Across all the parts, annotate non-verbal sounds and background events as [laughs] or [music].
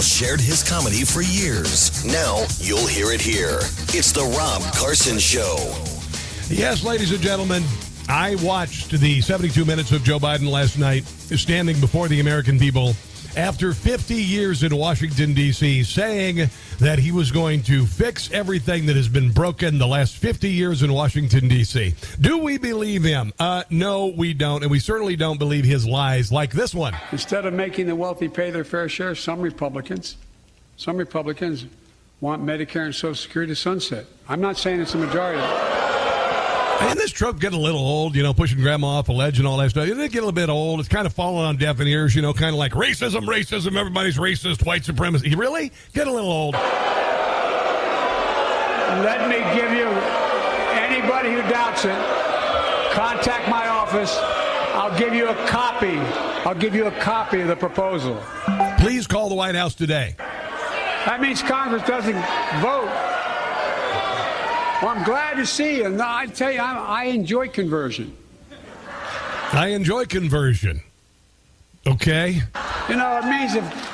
Shared his comedy for years. Now you'll hear it here. It's the Rob Carson Show. Yes, ladies and gentlemen, I watched the 72 minutes of Joe Biden last night standing before the American people after 50 years in Washington, D.C., saying that he was going to fix everything that has been broken the last 50 years in Washington, D.C. Do we believe him? Uh, no, we don't. And we certainly don't believe his lies like this one. Instead of making the wealthy pay their fair share, some Republicans, some Republicans want Medicare and Social Security to sunset. I'm not saying it's a majority. And this trope getting a little old, you know, pushing grandma off a ledge and all that stuff. Isn't it getting a little bit old? It's kind of falling on deaf ears, you know, kind of like racism, racism, everybody's racist, white supremacy. Really? Get a little old. Let me give you anybody who doubts it, contact my office. I'll give you a copy. I'll give you a copy of the proposal. Please call the White House today. That means Congress doesn't vote. Well, I'm glad to see you. No, I tell you, I, I enjoy conversion. I enjoy conversion. Okay? You know, it means if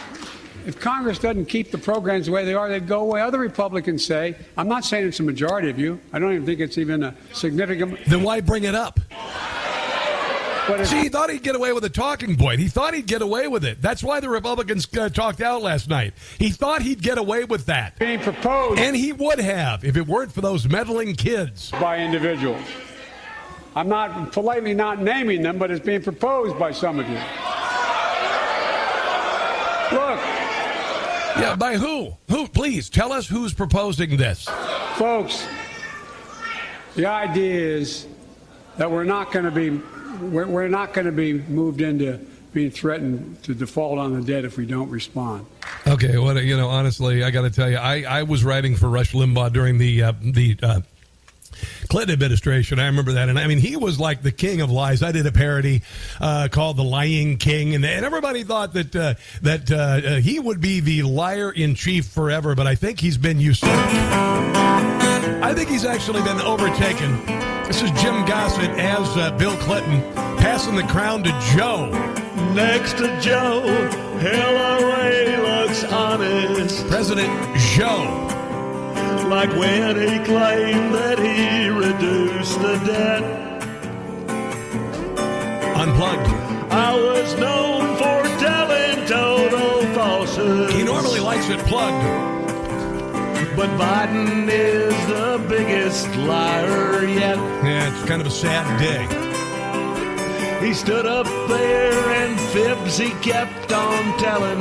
if Congress doesn't keep the programs the way they are, they'd go away. Other Republicans say, I'm not saying it's a majority of you. I don't even think it's even a significant. Then why bring it up? But See, he thought he'd get away with a talking point. He thought he'd get away with it. That's why the Republicans uh, talked out last night. He thought he'd get away with that. being proposed And he would have if it weren't for those meddling kids. by individuals. I'm not politely not naming them, but it's being proposed by some of you. Look, Yeah, by who? Who? Please tell us who's proposing this. folks, the idea is that we're not going to be we're, we're not going to be moved into being threatened to default on the debt if we don't respond. Okay, well, you know, honestly, I got to tell you, I, I was writing for Rush Limbaugh during the uh, the uh, Clinton administration. I remember that, and I mean, he was like the king of lies. I did a parody uh, called "The Lying King," and, and everybody thought that uh, that uh, uh, he would be the liar in chief forever. But I think he's been usurped. I think he's actually been overtaken. This is Jim Gossett as uh, Bill Clinton passing the crown to Joe. Next to Joe, Hillary looks honest. President Joe. Like when he claimed that he reduced the debt. Unplugged. I was known for telling total falsehoods. He normally likes it plugged. But Biden is the biggest liar yet. Yeah, it's kind of a sad day. He stood up there and fibs he kept on telling.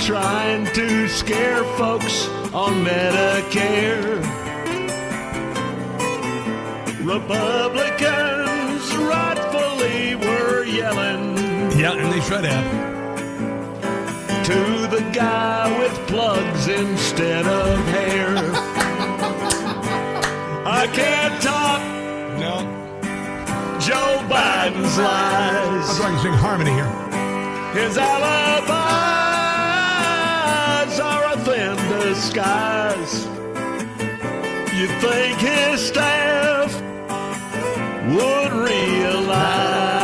Trying to scare folks on Medicare. Republicans rightfully were yelling Yeah, and they should have. To the guy with plugs instead of hair. I can't talk. No. Joe Biden's lies. I'm trying to sing harmony here. His alibis are a thin disguise. You think his staff would realize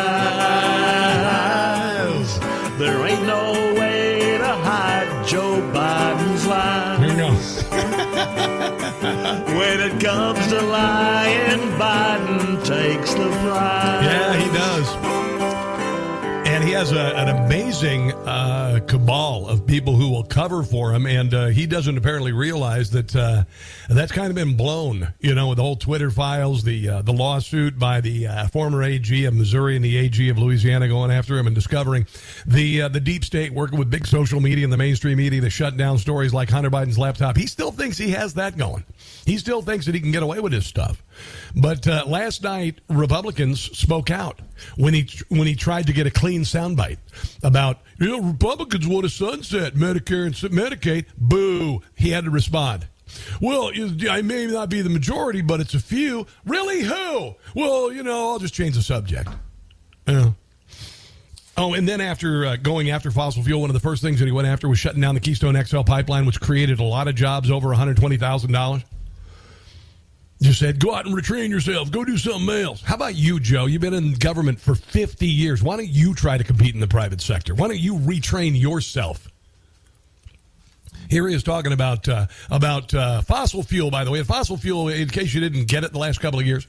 [laughs] When it comes to lying, Biden takes the prize. Yeah, he does. He has a, an amazing uh, cabal of people who will cover for him, and uh, he doesn't apparently realize that uh, that's kind of been blown. You know, with the whole Twitter files, the uh, the lawsuit by the uh, former AG of Missouri and the AG of Louisiana going after him and discovering the uh, the deep state working with big social media and the mainstream media to shut down stories like Hunter Biden's laptop. He still thinks he has that going. He still thinks that he can get away with his stuff. But last night, Republicans spoke out when he when he tried to get a clean soundbite about you know Republicans want to sunset Medicare and Medicaid. Boo! He had to respond. Well, I may not be the majority, but it's a few. Really? Who? Well, you know, I'll just change the subject. Yeah. Oh, and then after uh, going after fossil fuel, one of the first things that he went after was shutting down the Keystone XL pipeline, which created a lot of jobs over $120,000. Just said, go out and retrain yourself. Go do something else. How about you, Joe? You've been in government for 50 years. Why don't you try to compete in the private sector? Why don't you retrain yourself? Here he is talking about uh, about uh, fossil fuel. By the way, fossil fuel. In case you didn't get it the last couple of years,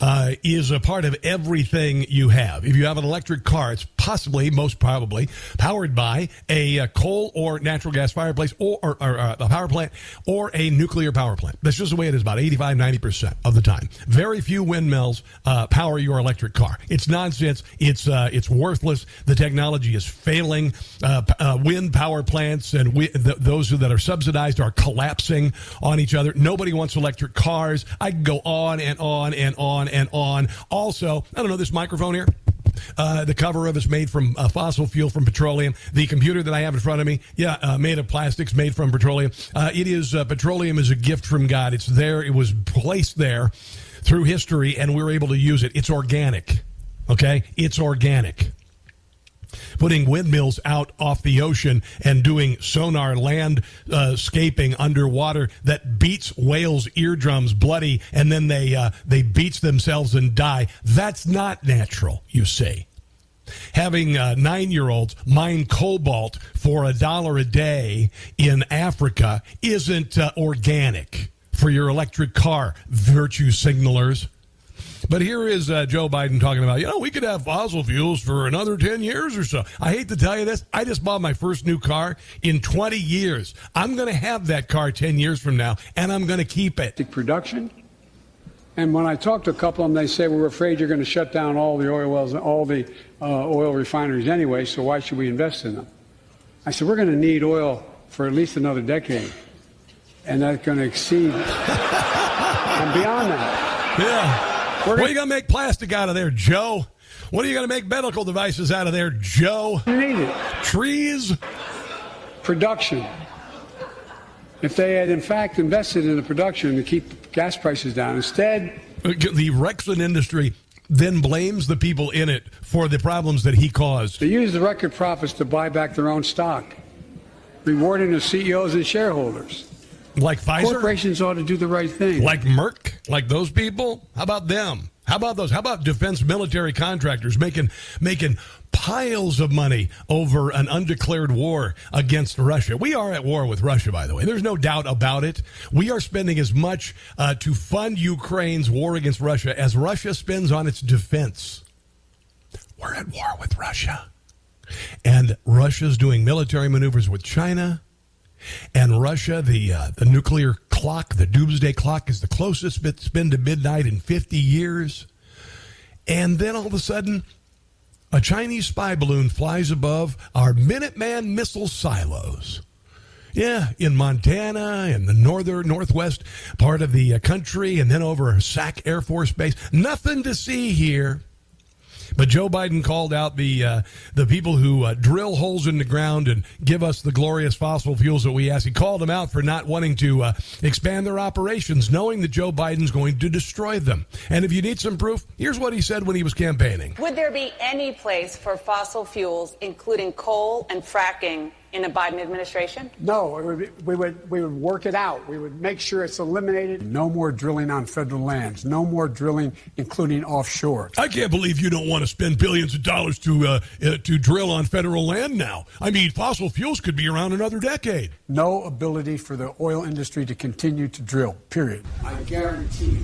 uh, is a part of everything you have. If you have an electric car, it's possibly, most probably, powered by a, a coal or natural gas fireplace or, or, or uh, a power plant or a nuclear power plant. That's just the way it is about 85, 90% of the time. Very few windmills uh, power your electric car. It's nonsense. It's, uh, it's worthless. The technology is failing. Uh, uh, wind power plants and we, th- those that are subsidized are collapsing on each other. Nobody wants electric cars. I can go on and on and on on and on. Also, I don't know, this microphone here. Uh, the cover of it's made from uh, fossil fuel from petroleum. The computer that I have in front of me, yeah, uh, made of plastics, made from petroleum. Uh, it is uh, petroleum is a gift from God. It's there. It was placed there through history, and we we're able to use it. It's organic. Okay, it's organic putting windmills out off the ocean and doing sonar landscaping uh, underwater that beats whales' eardrums bloody, and then they uh, they beats themselves and die. That's not natural, you see. Having uh, nine year olds mine cobalt for a dollar a day in Africa isn't uh, organic for your electric car, virtue signalers. But here is uh, Joe Biden talking about, you know, we could have fossil fuels for another 10 years or so. I hate to tell you this. I just bought my first new car in 20 years. I'm going to have that car 10 years from now, and I'm going to keep it. Production. And when I talk to a couple of them, they say, we're afraid you're going to shut down all the oil wells, and all the uh, oil refineries anyway, so why should we invest in them? I said, we're going to need oil for at least another decade. And that's going to exceed [laughs] and beyond that. Yeah. What are you going to make plastic out of there, Joe? What are you going to make medical devices out of there, Joe? need it. Trees? Production. If they had, in fact, invested in the production to keep gas prices down, instead. Uh, the Rexon industry then blames the people in it for the problems that he caused. They use the record profits to buy back their own stock, rewarding the CEOs and shareholders. Like Pfizer? Corporations ought to do the right thing. Like Merck? Like those people? How about them? How about those? How about defense military contractors making making piles of money over an undeclared war against Russia? We are at war with Russia, by the way. There's no doubt about it. We are spending as much uh, to fund Ukraine's war against Russia as Russia spends on its defense. We're at war with Russia. And Russia's doing military maneuvers with China. And Russia, the uh, the nuclear clock, the doomsday clock, is the closest it's been to midnight in 50 years. And then all of a sudden, a Chinese spy balloon flies above our Minuteman missile silos. Yeah, in Montana and the northern northwest part of the uh, country, and then over Sac Air Force Base. Nothing to see here. But Joe Biden called out the uh, the people who uh, drill holes in the ground and give us the glorious fossil fuels that we ask. He called them out for not wanting to uh, expand their operations, knowing that Joe Biden's going to destroy them. And if you need some proof, here's what he said when he was campaigning. Would there be any place for fossil fuels, including coal and fracking, in a Biden administration? No, would be, we would we would work it out. We would make sure it's eliminated. No more drilling on federal lands. No more drilling, including offshore. I can't believe you don't want to spend billions of dollars to uh, uh, to drill on federal land now. I mean, fossil fuels could be around another decade. No ability for the oil industry to continue to drill. Period. I guarantee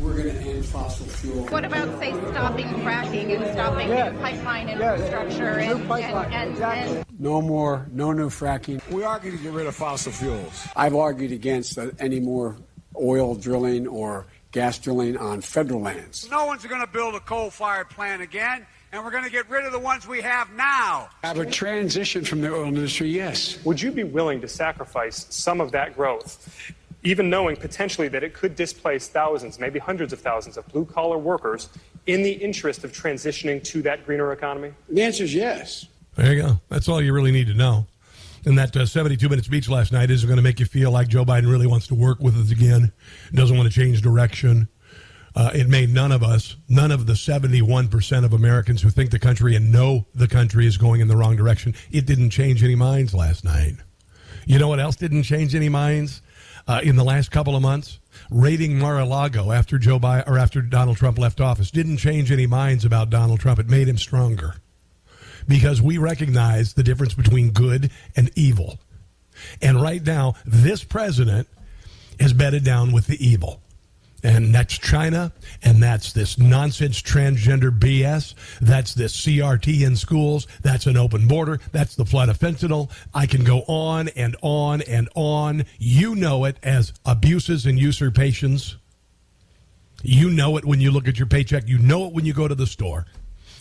we're going to end fossil fuel. What about, say, stopping fracking and stopping Yes. new pipeline Yes. infrastructure New and, pipeline, and, and, exactly. and No more, no new fracking. We are going to get rid of fossil fuels. I've argued against uh, any more oil drilling or gas drilling on federal lands. No one's going to build a coal fired plant again, and we're going to get rid of the ones we have now. Have a transition from the oil industry, yes. Would you be willing to sacrifice some of that growth, even knowing potentially that it could displace thousands, maybe hundreds of thousands of blue collar workers in the interest of transitioning to that greener economy? The answer is yes. There you go. That's all you really need to know. And that uh, 72 minute speech last night isn't going to make you feel like Joe Biden really wants to work with us again, doesn't want to change direction. Uh, it made none of us, none of the 71% of Americans who think the country and know the country is going in the wrong direction, it didn't change any minds last night. You know what else didn't change any minds uh, in the last couple of months? Raiding Mar-a-Lago after Joe Biden or after Donald Trump left office didn't change any minds about Donald Trump. It made him stronger because we recognize the difference between good and evil. And right now, this president is bedded down with the evil. And that's China, and that's this nonsense transgender BS. That's this CRT in schools. That's an open border. That's the flood of fentanyl. I can go on and on and on. You know it as abuses and usurpations. You know it when you look at your paycheck. You know it when you go to the store.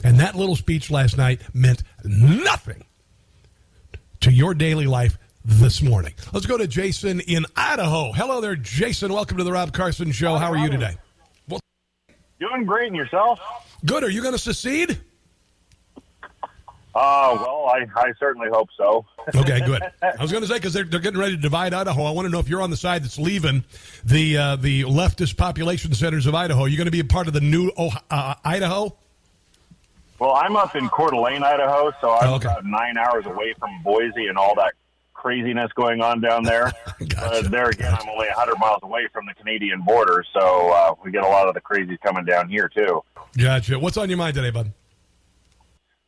And that little speech last night meant nothing to your daily life this morning. Let's go to Jason in Idaho. Hello there, Jason. Welcome to the Rob Carson Show. How are you today? Well, Doing great and yourself? good. Are you going to secede? Uh, well, I, I certainly hope so. Okay, good. [laughs] I was going to say because they're, they're getting ready to divide Idaho. I want to know if you're on the side that's leaving the uh, the leftist population centers of Idaho. Are you going to be a part of the new oh, uh, Idaho? Well, I'm up in Coeur d'Alene, Idaho, so I'm Oh, okay. about nine hours away from Boise and all that craziness going on down there. [laughs] Gotcha. But there again, I'm only 100 miles away from the Canadian border, so uh, we get a lot of the crazies coming down here, too. Gotcha. What's on your mind today, bud?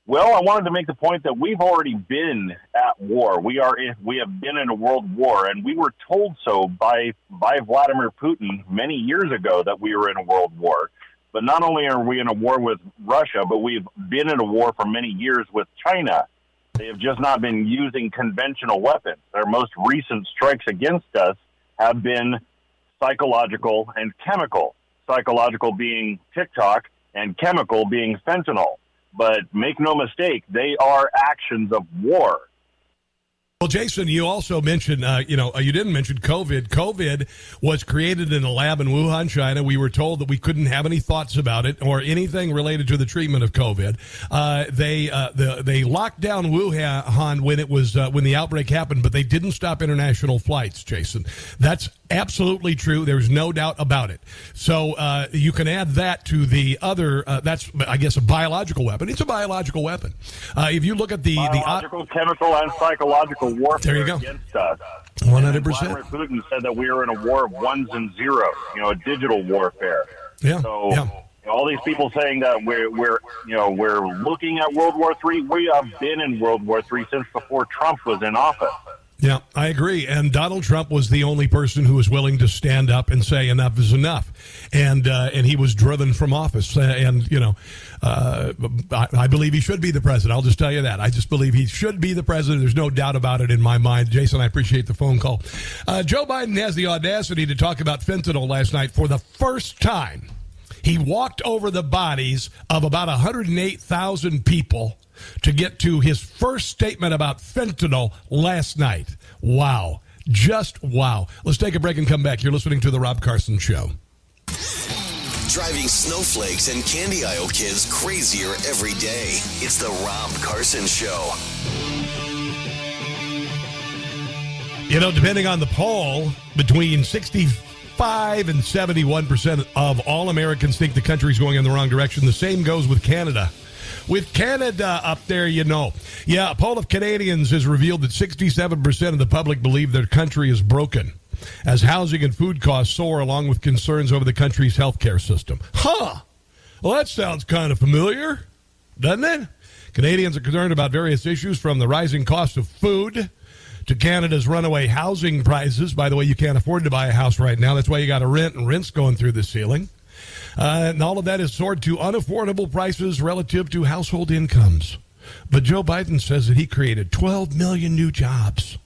Well, I wanted to make the point that we've already been at war. We are in, we have been in a world war, and we were told so by by Vladimir Putin many years ago that we were in a world war. But not only are we in a war with Russia, but we've been in a war for many years with China. They have just not been using conventional weapons. Their most recent strikes against us have been psychological and chemical. Psychological being TikTok and chemical being fentanyl. But make no mistake, they are actions of war. Well, Jason, you also mentioned, uh, you know, uh, you didn't mention COVID. COVID was created in a lab in Wuhan, China. We were told that we couldn't have any thoughts about it or anything related to the treatment of COVID. Uh, they uh, the, they locked down Wuhan when it was uh, when the outbreak happened, but they didn't stop international flights. Jason, that's absolutely true. There's no doubt about it. So uh, you can add that to the other. Uh, that's I guess a biological weapon. It's a biological weapon. Uh, if you look at the the Biological, chemical, and psychological warfare There you go. against us. 100%. Vladimir Putin said that we were in a war of ones and zeros, you know, a digital warfare. Yeah, So yeah. all these people saying that we're, we're, you know, we're looking at World War Three. We have been in World War Three since before Trump was in office. Yeah, I agree. And Donald Trump was the only person who was willing to stand up and say enough is enough, and uh, and he was driven from office. Uh, And you know, uh, I, I believe he should be the president. I'll just tell you that. I just believe he should be the president. There's no doubt about it in my mind. Jason, I appreciate the phone call. Uh, Joe Biden has the audacity to talk about fentanyl last night for the first time. He walked over the bodies of about 108,000 people to get to his first statement about fentanyl last night. Wow. Just wow. Let's take a break and come back. You're listening to The Rob Carson Show. Driving snowflakes and candy aisle kids crazier every day. It's the Rob Carson Show. You know, depending on the poll, between 65 and 71% of all Americans think the country's going in the wrong direction. The same goes with Canada. With Canada up there, you know. Yeah, a poll of Canadians has revealed that 67% of the public believe their country is broken as housing and food costs soar along with concerns over the country's healthcare system. Huh. Well, that sounds kind of familiar, doesn't it? Canadians are concerned about various issues from the rising cost of food to Canada's runaway housing prices. By the way, you can't afford to buy a house right now. That's why you got to rent, and rent's going through the ceiling. Uh, and all of that is soared to unaffordable prices relative to household incomes. But Joe Biden says that he created 12 million new jobs.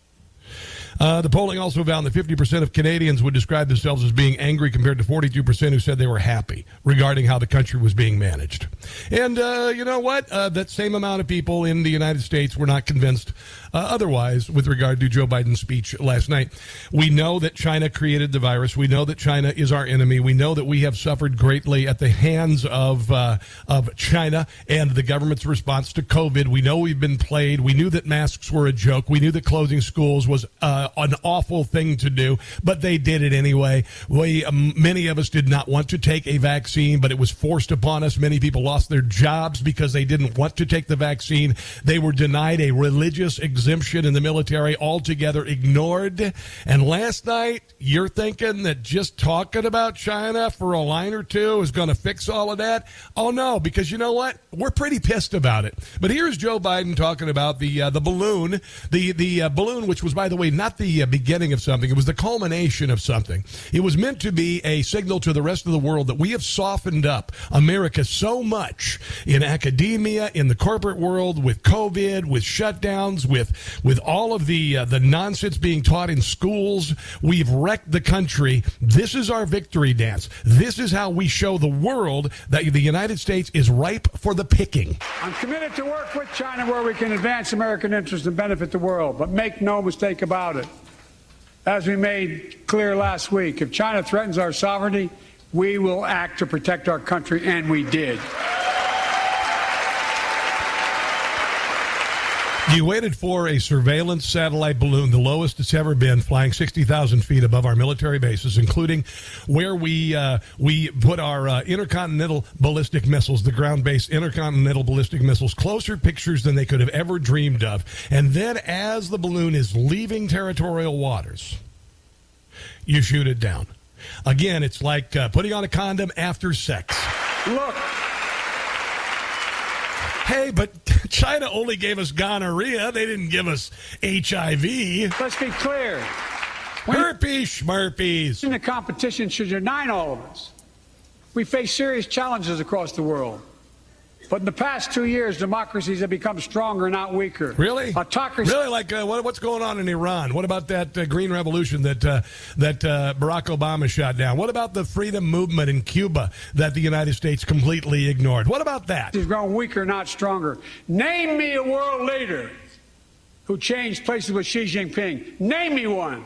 Uh, the polling also found that 50% of Canadians would describe themselves as being angry compared to 42% who said they were happy regarding how the country was being managed. And uh, you know what? Uh, that same amount of people in the United States were not convinced uh, otherwise with regard to Joe Biden's speech last night. We know that China created the virus. We know that China is our enemy. We know that we have suffered greatly at the hands of uh, of China and the government's response to COVID. We know we've been played. We knew that masks were a joke. We knew that closing schools was uh, an awful thing to do, but they did it anyway. We um, many of us did not want to take a vaccine, but it was forced upon us. Many people lost their jobs because they didn't want to take the vaccine. They were denied a religious exemption in the military altogether, ignored. And last night, you're thinking that just talking about China for a line or two is going to fix all of that? Oh no, because you know what? We're pretty pissed about it. But here's Joe Biden talking about the uh, the balloon, the the uh, balloon, which was by the way not the uh, beginning of something; it was the culmination of something. It was meant to be a signal to the rest of the world that we have softened up America so much in academia, in the corporate world, with COVID, with shutdowns, with with all of the uh, the nonsense being taught in schools. We've wrecked the country. This is our victory dance. This is how we show the world that the United States is ripe for the picking. I'm committed to work with China where we can advance American interests and benefit the world, but make no mistake about it. As we made clear last week, if China threatens our sovereignty, we will act to protect our country, and we did. You waited for a surveillance satellite balloon, the lowest it's ever been, flying 60,000 feet above our military bases, including where we uh, we put our uh, intercontinental ballistic missiles, the ground-based intercontinental ballistic missiles, closer pictures than they could have ever dreamed of. And then, as the balloon is leaving territorial waters, you shoot it down. Again, it's like uh, putting on a condom after sex. Look. Hey, but [laughs] China only gave us gonorrhea. They didn't give us HIV. Let's be clear. Herpes, schmerpies. The competition should unite all of us. We face serious challenges across the world. But in the past two years, democracies have become stronger, not weaker. Really? Autocracy. Really? Like uh, what, what's going on in Iran? What about that uh, green revolution that uh, that uh, Barack Obama shot down? What about the freedom movement in Cuba that the United States completely ignored? What about that? He's grown weaker, not stronger. Name me a world leader who changed places with Xi Jinping. Name me one.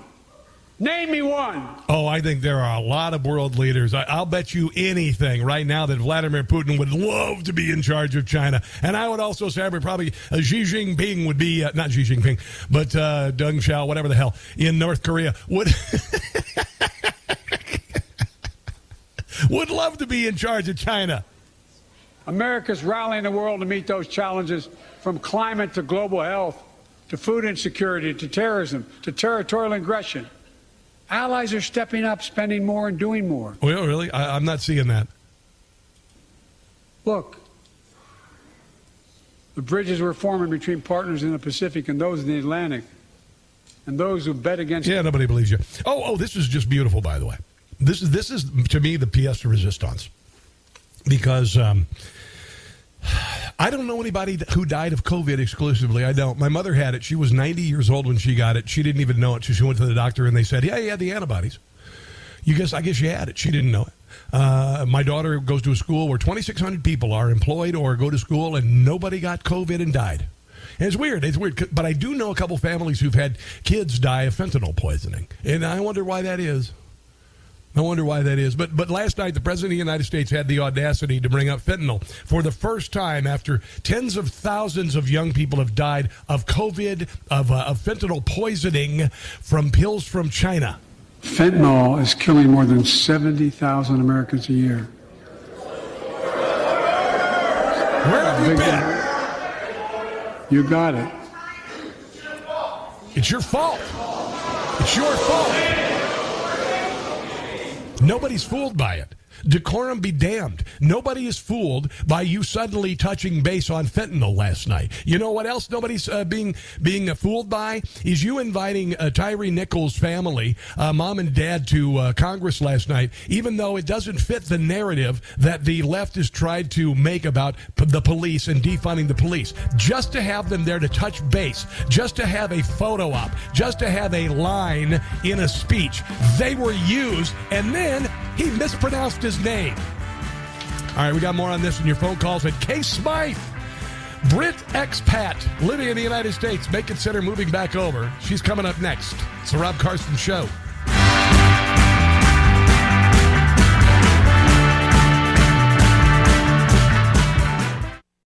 Name me one. Oh, I think there are a lot of world leaders. I, will bet you anything right now that Vladimir Putin would love to be in charge of China. And I would also say probably uh, Xi Jinping would be, uh, not Xi Jinping, but uh, Deng Xiao, whatever the hell, in North Korea would. [laughs] would love to be in charge of China. America's rallying the world to meet those challenges from climate to global health to food insecurity to terrorism to territorial aggression. Allies are stepping up, spending more, and doing more. Well, really? I, I'm not seeing that. Look, the bridges we're forming between partners in the Pacific and those in the Atlantic, and those who bet against. Yeah, nobody believes you. Oh, oh, this is just beautiful, by the way. This is this is to me the pièce de résistance, because um, I don't know anybody who died of COVID exclusively. I don't. My mother had it. She was 90 years old when she got it. She didn't even know it. She went to the doctor and they said, "Yeah, you had the antibodies." You guess I guess you had it. She didn't know it. Uh, my daughter goes to a school where 2,600 people are employed or go to school, and nobody got COVID and died. And it's weird. It's weird. But I do know a couple families who've had kids die of fentanyl poisoning, and I wonder why that is. I wonder why that is. But but last night, the president of the United States had the audacity to bring up fentanyl for the first time after tens of thousands of young people have died of COVID of, uh, of fentanyl poisoning from pills from China. Fentanyl is killing more than seventy thousand Americans a year. Where have you been? You got it. It's your fault. It's your fault. Nobody's fooled by it. Decorum be damned. Nobody is fooled by you suddenly touching base on fentanyl last night. You know what else nobody's uh, being being uh, fooled by is you inviting uh, Tyre Nichols' family, uh, mom and dad, to uh, Congress last night, even though it doesn't fit the narrative that the left has tried to make about p- the police and defunding the police. Just to have them there to touch base, just to have a photo op, just to have a line in a speech, they were used, and then he mispronounced his name. All right, we got more on this in your phone calls at Kay Smythe. Brit expat living in the United States may consider moving back over. She's coming up next. It's the Rob Carson Show.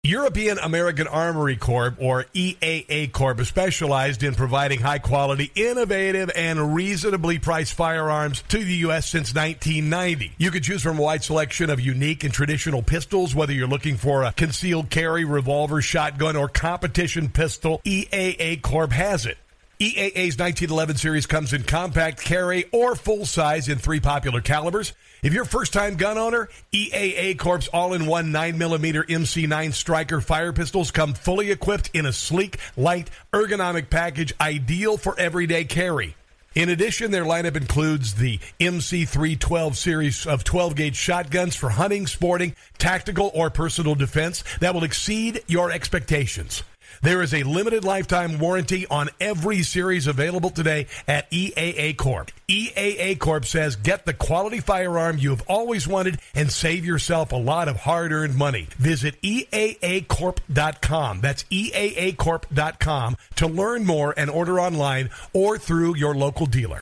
European American Armory Corp, or EAA Corp, is specialized in providing high quality, innovative, and reasonably priced firearms to the U.S. since 1990. You can choose from a wide selection of unique and traditional pistols, whether you're looking for a concealed carry, revolver, shotgun, or competition pistol, EAA Corp has it. EAA's 1911 series comes in compact carry or full size in three popular calibers. If you're a first time gun owner, EAA Corp's all in one 9mm MC9 Striker fire pistols come fully equipped in a sleek, light, ergonomic package ideal for everyday carry. In addition, their lineup includes the MC312 series of 12 gauge shotguns for hunting, sporting, tactical, or personal defense that will exceed your expectations. There is a limited lifetime warranty on every series available today at EAA Corp. EAA Corp says get the quality firearm you have always wanted and save yourself a lot of hard earned money. Visit EAAcorp.com. That's EAAcorp.com to learn more and order online or through your local dealer.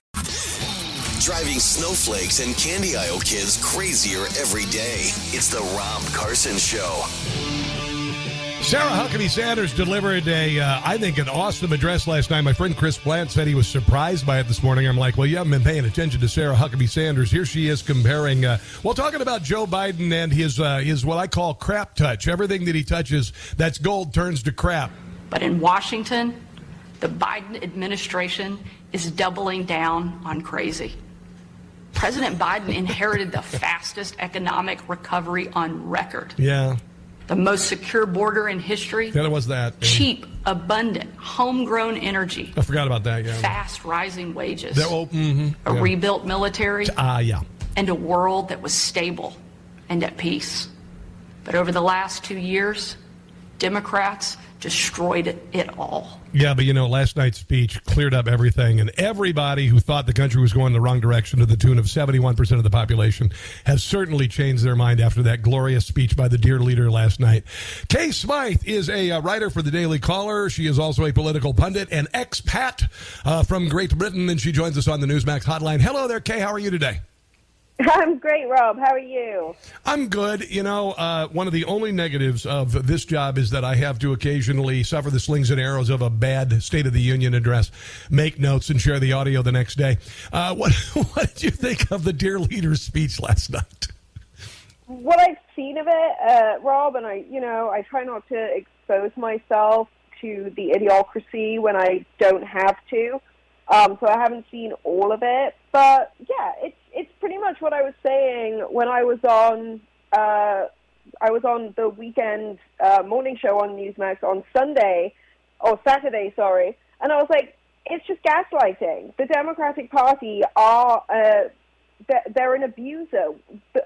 Driving snowflakes and candy aisle kids crazier every day. It's the Rob Carson Show. Sarah Huckabee Sanders delivered a, uh, I think, an awesome address last night. My friend Chris Plante said he was surprised by it this morning. I'm like, well, you haven't been paying attention to Sarah Huckabee Sanders. Here she is comparing, uh, well, talking about Joe Biden and his, uh, his what I call crap touch. Everything that he touches that's gold turns to crap. But in Washington, the Biden administration is doubling down on crazy. President Biden inherited the fastest economic recovery on record. Yeah. The most secure border in history. Yeah, it was that. Yeah. Cheap, abundant, homegrown energy. I forgot about that, yeah. Fast rising wages. Oh, mhm, a yeah. rebuilt military. Ah, yeah. and a world that was stable and at peace. But over the last two years, Democrats destroyed it, all. Yeah, but you know, last night's speech cleared up everything, and everybody who thought the country was going the wrong direction to the tune of 71% of the population has certainly changed their mind after that glorious speech by the dear leader last night. Kay Smythe is a uh, writer for the Daily Caller. She is also a political pundit and expat uh, from Great Britain, and she joins us on the Newsmax hotline. Hello there, Kay. How are you today? [laughs] I'm great, Rob. How are you? I'm good. You know, uh, one of the only negatives of this job is that I have to occasionally suffer the slings and arrows of a bad State of the Union address, make notes, and share the audio the next day. Uh, [laughs] what What did you think of the dear leader's speech last night? What I've seen of it, uh, Rob, and I, you know, I try not to expose myself to the idiocracy when I don't have to. Um, so I haven't seen all of it, but yeah, it's it's pretty much what I was saying when I was on uh, I was on the weekend uh, morning show on Newsmax on Sunday or Saturday, sorry, and I was like, it's just gaslighting. The Democratic Party are uh, they're, an abuser.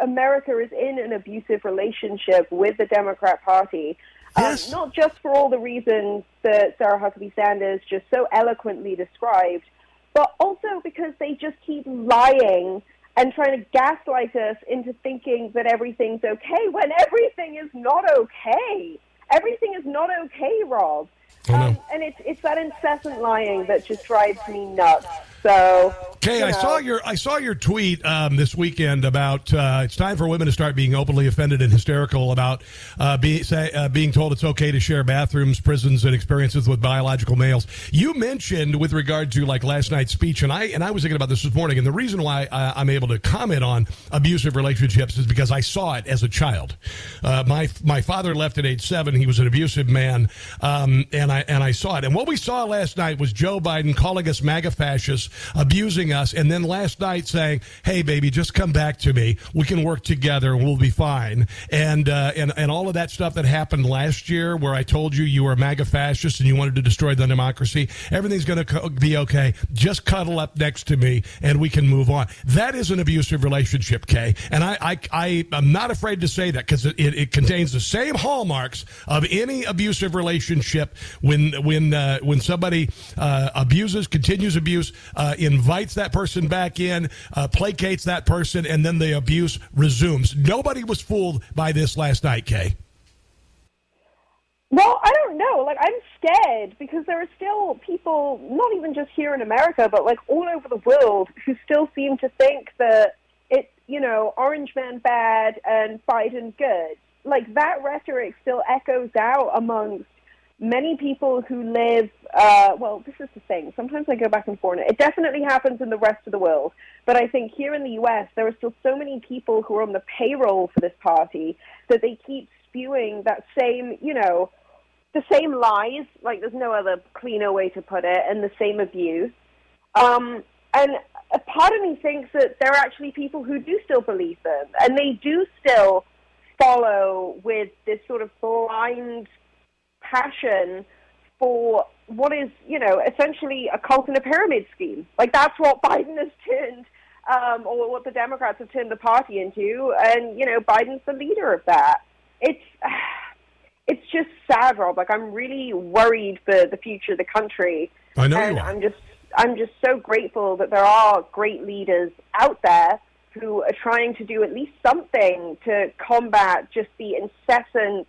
America is in an abusive relationship with the Democrat Party. Um, not just for all the reasons that Sarah Huckabee Sanders just so eloquently described, but also because they just keep lying and trying to gaslight us into thinking that everything's okay when everything is not okay. Everything is not okay, Rob. Um, and it's it's that incessant lying that just drives me nuts. So, Kay, you I saw your I saw your tweet um, this weekend about uh, it's time for women to start being openly offended and hysterical about uh, be, say, uh, being told it's okay to share bathrooms, prisons, and experiences with biological males. You mentioned with regard to like last night's speech, and I and I was thinking about this this morning. And the reason why I, I'm able to comment on abusive relationships is because I saw it as a child. Uh, my my father left at age seven. He was an abusive man, um, and I and I saw it. And what we saw last night was Joe Biden calling us MAGA fascists abusing us, and then last night saying, "Hey, baby, just come back to me. We can work together. and We'll be fine." And uh, and and all of that stuff that happened last year, where I told you you were a MAGA fascist and you wanted to destroy the democracy, everything's going to co- be okay. Just cuddle up next to me, and we can move on. That is an abusive relationship, Kay. And I I, I am not afraid to say that because it, it, it contains the same hallmarks of any abusive relationship. When when uh, when somebody uh, abuses, continues abuse, uh, invites that person back in, uh, placates that person, and then the abuse resumes. Nobody was fooled by this last night, Kay. Well, I don't know. Like, I'm scared because there are still people, not even just here in America, but like all over the world, who still seem to think that it's, you know, Orange Man bad and Biden good. Like, that rhetoric still echoes out amongst many people who live, uh, well, this is the thing. Sometimes I go back and forth. It definitely happens in the rest of the world. But I think here in the U.S., there are still so many people who are on the payroll for this party that they keep spewing that same, you know, the same lies, like there's no other cleaner way to put it, and the same abuse. Um, and a part of me thinks that there are actually people who do still believe them, and they do still follow with this sort of blind passion for what is, you know, essentially a cult and a pyramid scheme. Like that's what Biden has turned, um, or what the Democrats have turned the party into, and you know, Biden's the leader of that. It's [sighs] it's just sad, Rob. Like I'm really worried for the future of the country. I know and. I'm just I'm just so grateful that there are great leaders out there who are trying to do at least something to combat just the incessant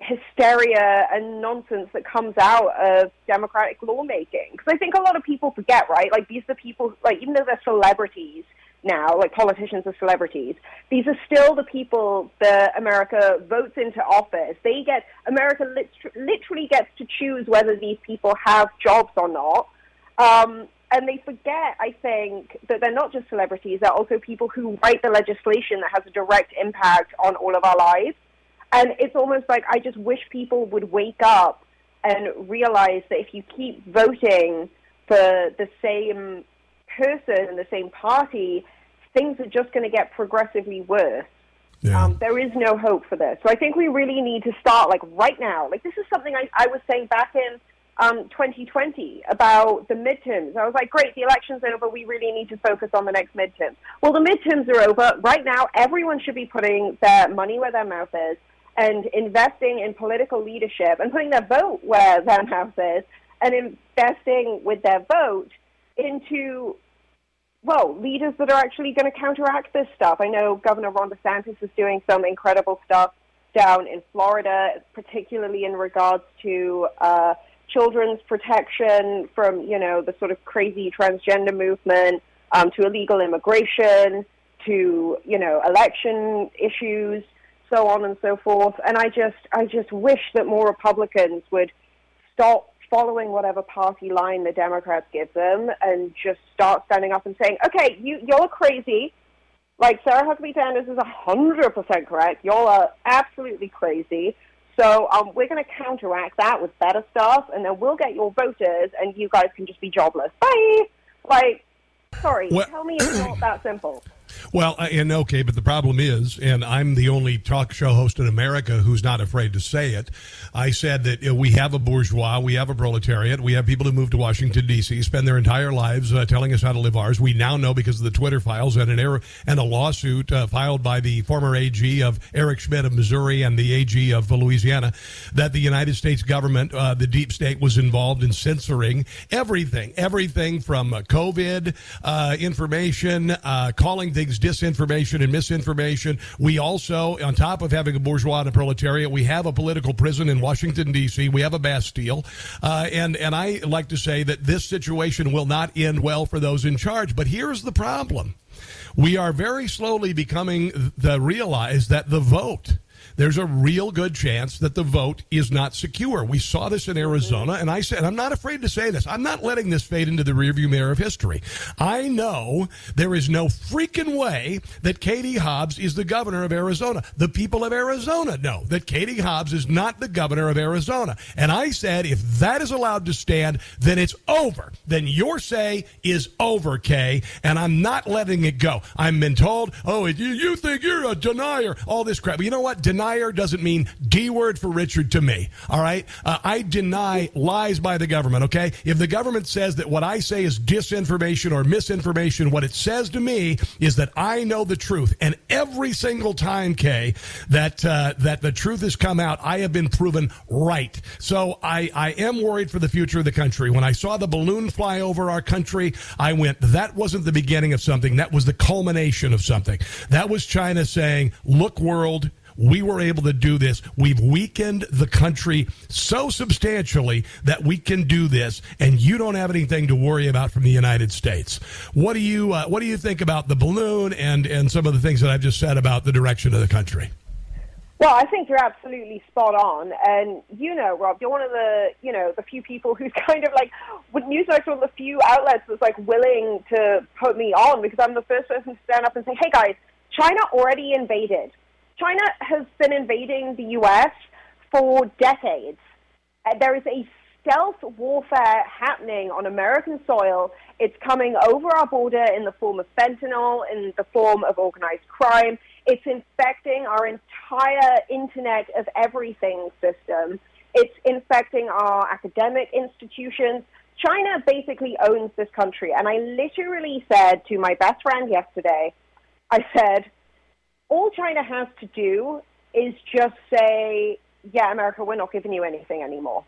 hysteria and nonsense that comes out of democratic lawmaking. Because I think a lot of people forget, right? Like these are the people, like even though they're celebrities now, like politicians are celebrities, these are still the people that America votes into office. They get America lit- literally gets to choose whether these people have jobs or not. Um, and they forget, I think, that they're not just celebrities, they're also people who write the legislation that has a direct impact on all of our lives. And it's almost like I just wish people would wake up and realize that if you keep voting for the same person and the same party, things are just going to get progressively worse. Yeah. Um, there is no hope for this. So I think we really need to start like right now. Like this is something I, I was saying back in um, 2020 about the midterms. I was like, great, the election's over. We really need to focus on the next midterm. Well, the midterms are over. Right now, everyone should be putting their money where their mouth is and investing in political leadership and putting their vote where their mouth is and investing with their vote into well, leaders that are actually going to counteract this stuff. I know Governor Ron DeSantis is doing some incredible stuff down in Florida, particularly in regards to uh, children's protection from, you know, the sort of crazy transgender movement um, to illegal immigration to, you know, election issues, so on and so forth. And I just, I just wish that more Republicans would stop following whatever party line the Democrats give them and just start standing up and saying, okay, you, you're crazy. Like Sarah Huckabee Sanders is 100% correct. Y'all are absolutely crazy. So um, we're going to counteract that with better stuff, and then we'll get your voters, and you guys can just be jobless. Bye. Like, sorry, Well- tell me it's not that simple. Well, and okay, but the problem is, and I'm the only talk show host in America who's not afraid to say it. I said that uh, we have a bourgeois, we have a proletariat, we have people who move to Washington D.C., spend their entire lives uh, telling us how to live ours. We now know because of the Twitter files and an error and a lawsuit uh, filed by the former AG of Eric Schmitt of Missouri and the AG of Louisiana that the United States government, uh, the deep state, was involved in censoring everything, everything from COVID uh, information, uh, calling things disinformation and misinformation. We also, on top of having a bourgeois and a proletariat, we have a political prison in Washington D.C. We have a Bastille, uh, and and I like to say that this situation will not end well for those in charge. But here's the problem: we are very slowly becoming the realize that the vote there's a real good chance that the vote is not secure. We saw this in Arizona, and I said, I'm not afraid to say this. I'm not letting this fade into the rearview mirror of history. I know there is no freaking way that Katie Hobbs is the governor of Arizona. The people of Arizona know that Katie Hobbs is not the governor of Arizona. And I said, if that is allowed to stand, then it's over. Then your say is over, Kay, and I'm not letting it go. I've been told, oh, you, you think you're a denier, all this crap. But you know what? Denier denier doesn't mean D word for Richard to me. All right. Uh, I deny lies by the government. Okay. If the government says that what I say is disinformation or misinformation, what it says to me is that I know the truth. And every single time, Kay, that uh, that the truth has come out, I have been proven right. So I, I am worried for the future of the country. When I saw the balloon fly over our country, I went, that wasn't the beginning of something. That was the culmination of something. That was China saying, look, world, we were able to do this. We've weakened the country so substantially that we can do this, and you don't have anything to worry about from the United States. What do you uh, What do you think about the balloon and and some of the things that I've just said about the direction of the country? Well, I think you're absolutely spot on, and you know, Rob, you're one of the you know the few people who's [laughs] kind of like with Newsmax, one of the few outlets that's like willing to put me on because I'm the first person to stand up and say, "Hey, guys, China already invaded. China has been invading the U.S. for decades. Uh, there is a stealth warfare happening on American soil. It's coming over our border in the form of fentanyl, in the form of organized crime. It's infecting our entire Internet of Everything system. It's infecting our academic institutions. China basically owns this country. And I literally said to my best friend yesterday, I said, all China has to do is just say, yeah, America, we're not giving you anything anymore.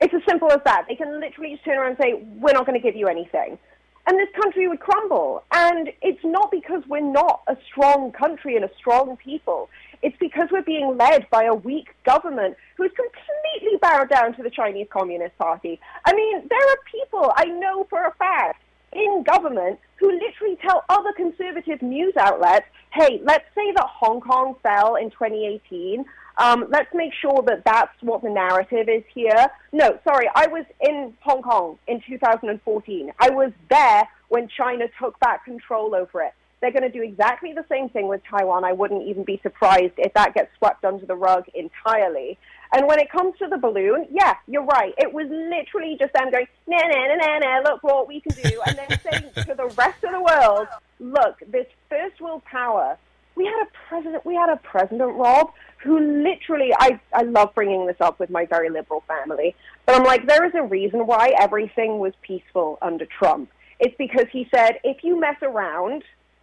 It's as simple as that. They can literally just turn around and say, we're not going to give you anything. And this country would crumble. And it's not because we're not a strong country and a strong people. It's because we're being led by a weak government who's completely bowed down to the Chinese Communist Party. I mean, there are people I know for a fact in government who literally tell other conservative news outlets, hey, let's say that Hong Kong fell in 2018. Um, let's make sure that that's what the narrative is here. No, sorry, I was in Hong Kong in 2014. I was there when China took back control over it. They're going to do exactly the same thing with Taiwan. I wouldn't even be surprised if that gets swept under the rug entirely. And when it comes to the balloon, yeah, you're right. It was literally just them going, na na na na na, look what we can do, and then saying to the rest of the world, look, this first world power. We had a president. We had a president, Rob, who literally. I I love bringing this up with my very liberal family, but I'm like, there is a reason why everything was peaceful under Trump. It's because he said, if you mess around,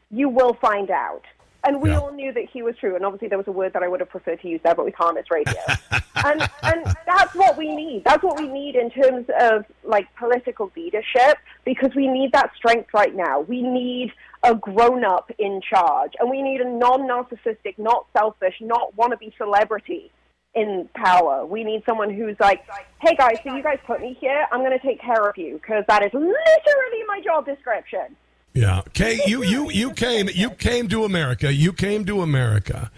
you will find out. And we yeah. all knew that he was true. And obviously, there was a word that I would have preferred to use there, but we can't. It's radio. [laughs] and and that's what we need. That's what we need in terms of like political leadership, because we need that strength right now. We need a grown up in charge, and we need a non narcissistic, not selfish, not wannabe celebrity in power. We need someone who's like, hey guys, so you guys put me here, I'm going to take care of you because that is literally my job description. Yeah, Kay, you you you came you came to America. You came to America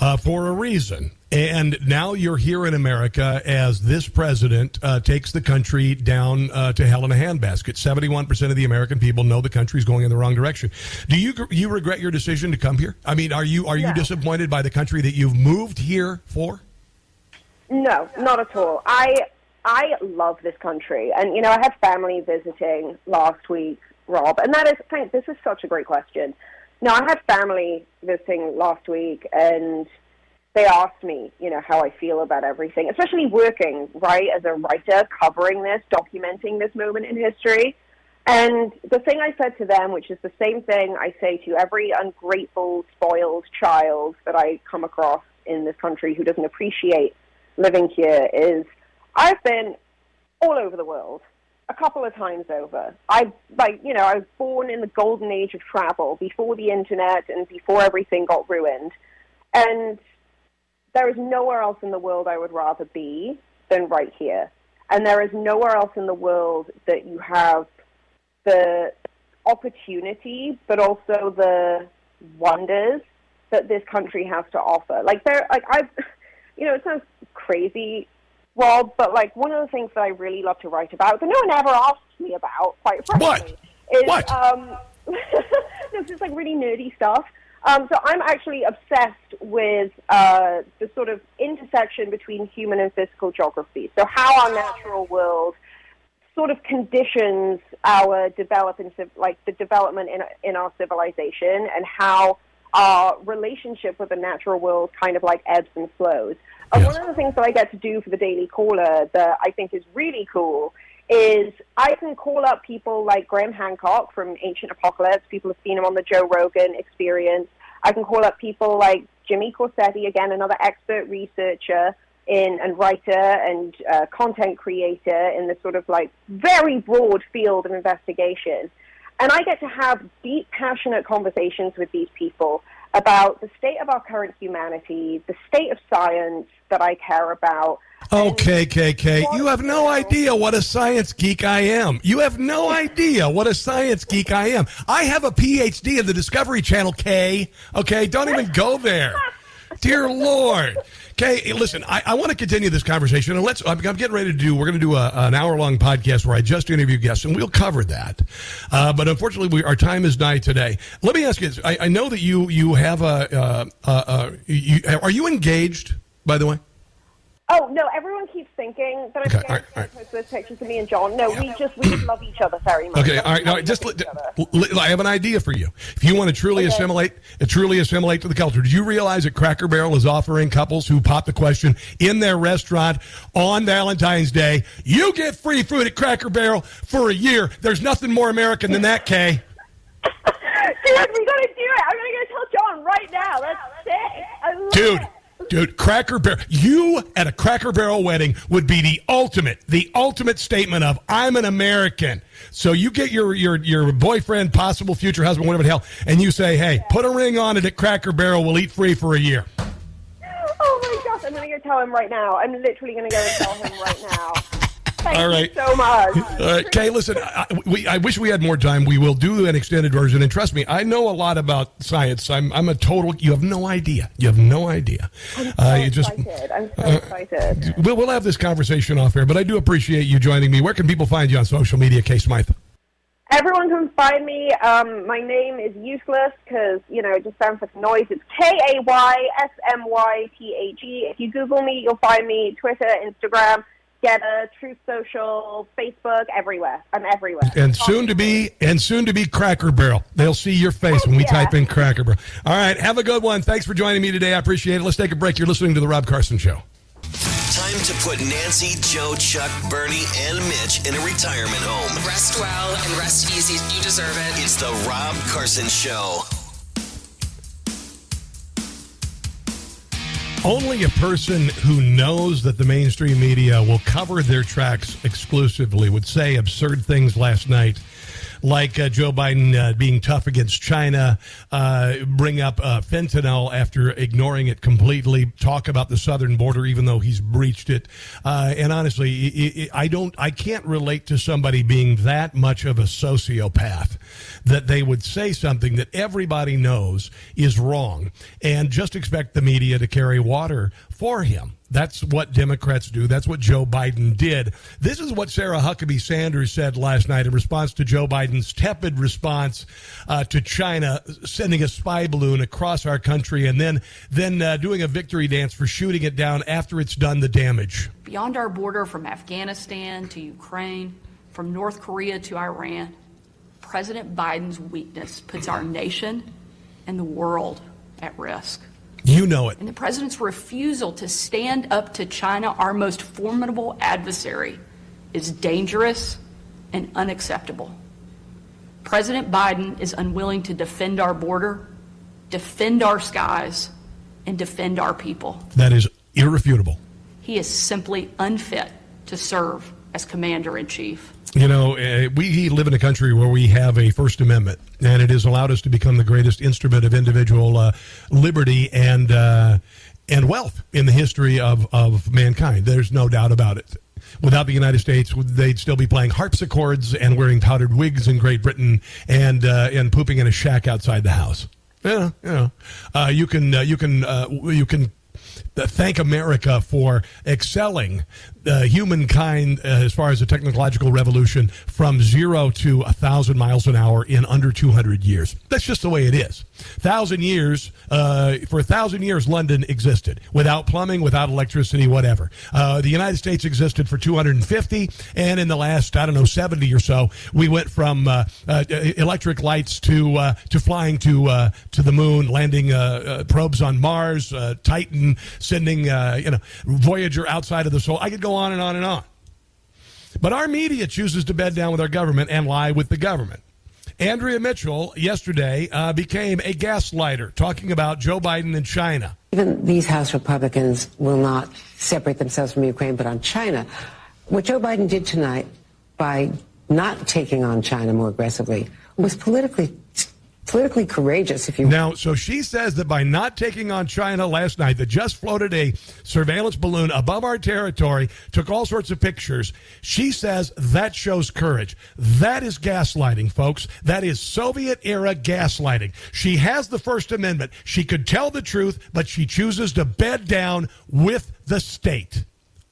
uh, for a reason, and now you're here in America as this president uh, takes the country down uh, to hell in a handbasket. Seventy-one percent of the American people know the country's going in the wrong direction. Do you you regret your decision to come here? I mean, are you are you disappointed by the country that you've moved here for? No, not at all. I I love this country, and you know, I had family visiting last week Rob? And that is, thank, this is such a great question. Now, I had family visiting last week, and they asked me, you know, how I feel about everything, especially working, right, as a writer, covering this, documenting this moment in history. And the thing I said to them, which is the same thing I say to every ungrateful, spoiled child that I come across in this country who doesn't appreciate living here, is I've been all over the world a couple of times over. I like you know I was born in the golden age of travel before the internet and before everything got ruined, and there is nowhere else in the world I would rather be than right here. And there is nowhere else in the world that you have the opportunity, but also the wonders that this country has to offer. Like there, like I, [laughs] you know, it sounds crazy, Rob, but like one of the things that I really love to write about that no one ever asks me about, quite frankly, What? is What? um, [laughs] this is like really nerdy stuff. Um, so I'm actually obsessed with uh, the sort of intersection between human and physical geography. So how our natural world sort of conditions our development, like the development in, in our civilization, and how our relationship with the natural world kind of like ebbs and flows. And one of the things that I get to do for the Daily Caller that I think is really cool is I can call up people like Graham Hancock from Ancient Apocalypse. People have seen him on the Joe Rogan Experience. I can call up people like Jimmy Corsetti, again another expert researcher in and writer and uh, content creator in this sort of like very broad field of investigation. And I get to have deep, passionate conversations with these people about the state of our current humanity, the state of science that I care about. Okay, KK, you have no idea what a science geek I am. You have no idea what a science geek I am. I have a PhD in the Discovery Channel, K. Okay, don't even go there. Dear Lord. Okay, listen, I, I want to continue this conversation, and let's. I'm, I'm getting ready to do. We're going to do a, an hour long podcast where I just interview guests, and we'll cover that. Uh, but unfortunately, we, our time is nigh today. Let me ask you: this. I, I know that you you have a. Uh, uh, uh, you, are you engaged? By the way. Oh no! Everyone keeps thinking that I'm Okay, going all right, all to post those pictures of me and John. No, we just we love each other very much. Okay, all right. All right just let, let- I have an idea for you. If you want to truly Okay. assimilate, uh, truly assimilate to the culture, did you realize that Cracker Barrel is offering couples who pop the question in their restaurant on Valentine's Day, you get free food at Cracker Barrel for a year? There's nothing more American than that, Kay. [laughs] Dude, we gotta do it. I'm gonna go tell John right now. That's sick. I love Dude, it. Dude, Cracker Barrel. You at a Cracker Barrel wedding would be the ultimate, the ultimate statement of I'm an American. So you get your your your boyfriend, possible future husband, whatever the hell, and you say, "Hey, put a ring on it at Cracker Barrel. We'll eat free for a year." Oh my gosh! I'm gonna go tell him right now. I'm literally gonna go and tell him right now. Thank All you so much. [laughs] All right, Kay, listen, I, I- we, I wish we had more time. We will do an extended version. And trust me, I know a lot about science. I'm, I'm a total, you have no idea. You have no idea. I'm so Uh, you just, excited. I'm so uh, excited. We'll, we'll have this conversation off air, but I do appreciate you joining me. Where can people find you on social media, Kay Smythe? Everyone can find me. Um, my name is useless because you know it just sounds like noise. It's K A Y S M Y T A G. If you Google me, you'll find me. Twitter, Instagram, Gettr, Truth Social, Facebook, everywhere. I'm everywhere. And soon to be, and soon to be Cracker Barrel. They'll see your face oh, when we yeah. type in Cracker Barrel. All right, have a good one. Thanks for joining me today. I appreciate it. Let's take a break. You're listening to the Rob Carson Show. Time to put Nancy, Joe, Chuck, Bernie, and Mitch in a retirement home. Rest well and rest easy. You deserve it. It's the Rob Carson Show. Only a person who knows that the mainstream media will cover their tracks exclusively would say absurd things last night, like uh, Joe Biden uh, being tough against China, uh, bring up uh, fentanyl after ignoring it completely, talk about the southern border even though he's breached it. Uh, and honestly, i i I don't, I can't relate to somebody being that much of a sociopath that they would say something that everybody knows is wrong and just expect the media to carry water for him. That's what Democrats do. That's what Joe Biden did. This is what Sarah Huckabee Sanders said last night in response to Joe Biden's tepid response uh, to China sending a spy balloon across our country and then then uh, doing a victory dance for shooting it down after it's done the damage. Beyond our border from Afghanistan to Ukraine, from North Korea to Iran, President Biden's weakness puts our nation and the world at risk. You know it. And the president's refusal to stand up to China, our most formidable adversary, is dangerous and unacceptable. President Biden is unwilling to defend our border, defend our skies, and defend our people. That is irrefutable. He is simply unfit to serve as commander in chief. You know, uh, we live in a country where we have a First Amendment, and it has allowed us to become the greatest instrument of individual uh, liberty and uh, and wealth in the history of, of mankind. There's no doubt about it. Without the United States, they'd still be playing harpsichords and wearing powdered wigs in Great Britain and uh, and pooping in a shack outside the house. Yeah, yeah. Uh, you can uh, you can uh, you can thank America for excelling uh, humankind uh, as far as the technological revolution from zero to a thousand miles an hour in under 200 years. That's just the way it is. Thousand years, uh, for a thousand years, London existed without plumbing, without electricity, whatever. Uh, the United States existed for 250, and in the last, I don't know, 70 or so, we went from uh, uh, electric lights to to flying to to the moon, landing probes on Mars, Titan, sending you know Voyager outside of the soul. I could go on and on and on. But our media chooses to bed down with our government and lie with the government. Andrea Mitchell yesterday uh, became a gaslighter, talking about Joe Biden and China. Even these House Republicans will not separate themselves from Ukraine, but on China. What Joe Biden did tonight by not taking on China more aggressively was politically politically courageous, if you Now, so she says that by not taking on China last night, that just floated a surveillance balloon above our territory, took all sorts of pictures. She says that shows courage. That is gaslighting, folks. That is Soviet era gaslighting. She has the First Amendment. She could tell the truth, but she chooses to bed down with the state.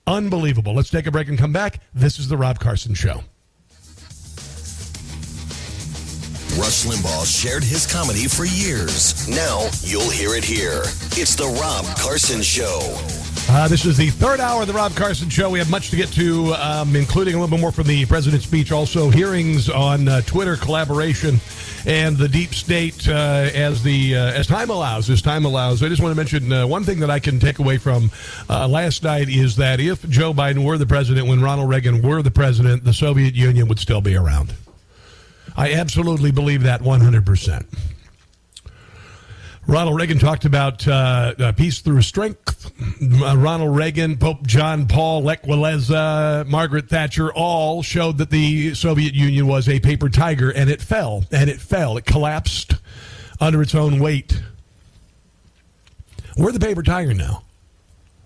Unbelievable. Let's take a break and come back. This is the Rob Carson Show. Rush Limbaugh shared his comedy for years. Now you'll hear it here. It's the Rob Carson Show. Uh, this is the third hour of the Rob Carson Show. We have much to get to, um, including a little bit more from the president's speech. Also, hearings on uh, Twitter collaboration and the deep state uh, as the uh, as time allows. As time allows, I just want to mention uh, one thing that I can take away from uh, last night is that if Joe Biden were the president when Ronald Reagan were the president, the Soviet Union would still be around. I absolutely believe that 100%. Ronald Reagan talked about uh, uh, peace through strength. Uh, Ronald Reagan, Pope John Paul, Lech Walesa, Margaret Thatcher all showed that the Soviet Union was a paper tiger, and it fell, and it fell. It collapsed under its own weight. We're the paper tiger now.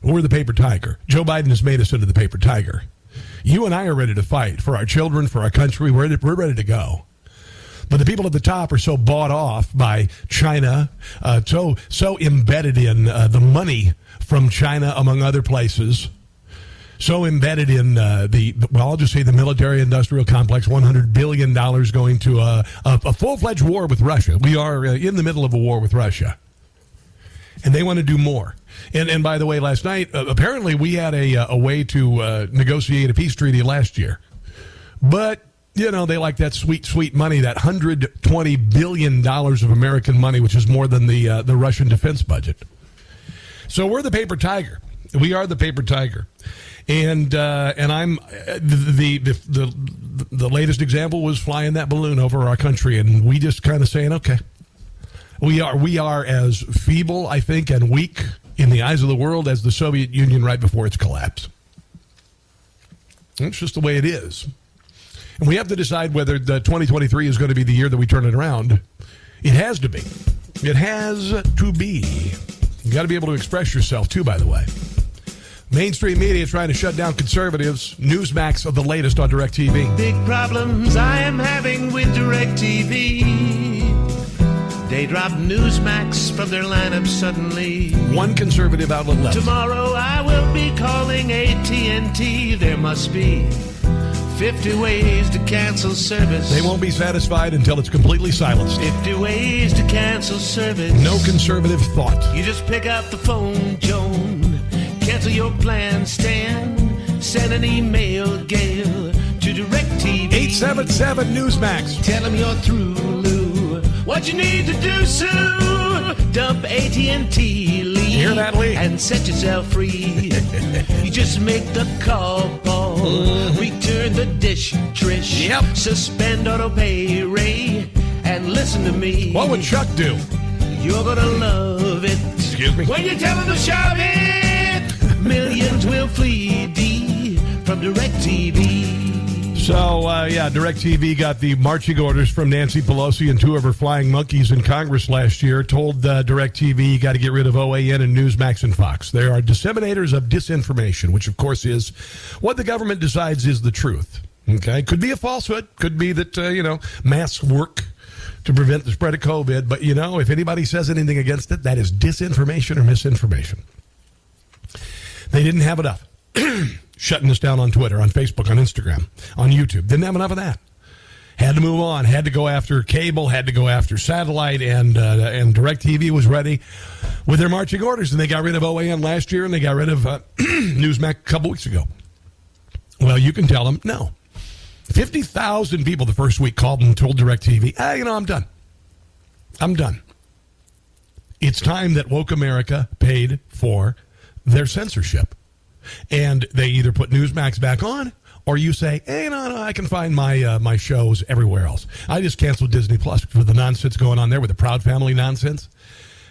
We're the paper tiger. Joe Biden has made us into the paper tiger. You and I are ready to fight for our children, for our country. We're we're ready to go. But the people at the top are so bought off by China, uh, so so embedded in uh, the money from China, among other places. So embedded in uh, the well, I'll just say the military-industrial complex. One hundred billion dollars going to a, a, a full-fledged war with Russia. We are uh, in the middle of a war with Russia, and they want to do more. And and by the way, last night uh, apparently we had a a way to uh, negotiate a peace treaty last year, but you know, they like that sweet, sweet money, that $120 billion of American money, which is more than the, uh, the Russian defense budget. So we're the paper tiger. We are the paper tiger. And uh, and I'm the, the the the latest example was flying that balloon over our country, and we just kind of saying, okay, we are we are as feeble, I think, and weak in the eyes of the world as the Soviet Union right before its collapse. It's just the way it is. And we have to decide whether the 2023 is going to be the year that we turn it around. It has to be. It has to be. You got to be able to express yourself too, by the way. Mainstream media trying to shut down conservatives. Newsmax of the latest on DirecTV. Big problems I am having with DirecTV. They drop Newsmax from their lineup suddenly. One conservative outlet left. Tomorrow I will be calling AT&T. There must be 50 ways to cancel service. They won't be satisfied until it's completely silenced. 50 ways to cancel service. No conservative thought. You just pick up the phone, Joan. Cancel your plan, Stan. Send an email, Gail, to DirecTV. 877 Newsmax. Tell them you're through. What you need to do, Sue? Dump AT&T, Lee. Hear that, Lee? And set yourself free. [laughs] you just make the call, Paul. Mm-hmm. Return the dish, Trish. Yep. Suspend auto pay, Ray. And listen to me. What would Chuck do? You're gonna love it. Excuse me? When you tell them to shove [laughs] it, millions will flee D from DirecTV. So, uh, yeah, DirecTV got the marching orders from Nancy Pelosi and two of her flying monkeys in Congress last year. Told uh, DirecTV you got to get rid of OAN and Newsmax and Fox. They are disseminators of disinformation, which, of course, is what the government decides is the truth. Okay, could be a falsehood. Could be that uh, you know masks work to prevent the spread of COVID. But you know, if anybody says anything against it, that is disinformation or misinformation. They didn't have enough. [clears throat] Shutting us down on Twitter, on Facebook, on Instagram, on YouTube. Didn't have enough of that. Had to move on. Had to go after cable. Had to go after satellite. And uh, and Directv was ready with their marching orders. And they got rid of OAN last year, and they got rid of uh, [clears throat] Newsmax a couple weeks ago. Well, you can tell them no. Fifty thousand people the first week called and told Directv, "Ah, you know, I'm done. I'm done. It's time that woke America paid for their censorship." And they either put Newsmax back on or you say, "Hey, no, no, I can find my uh, my shows everywhere else." I just canceled Disney Plus for the nonsense going on there with the Proud Family nonsense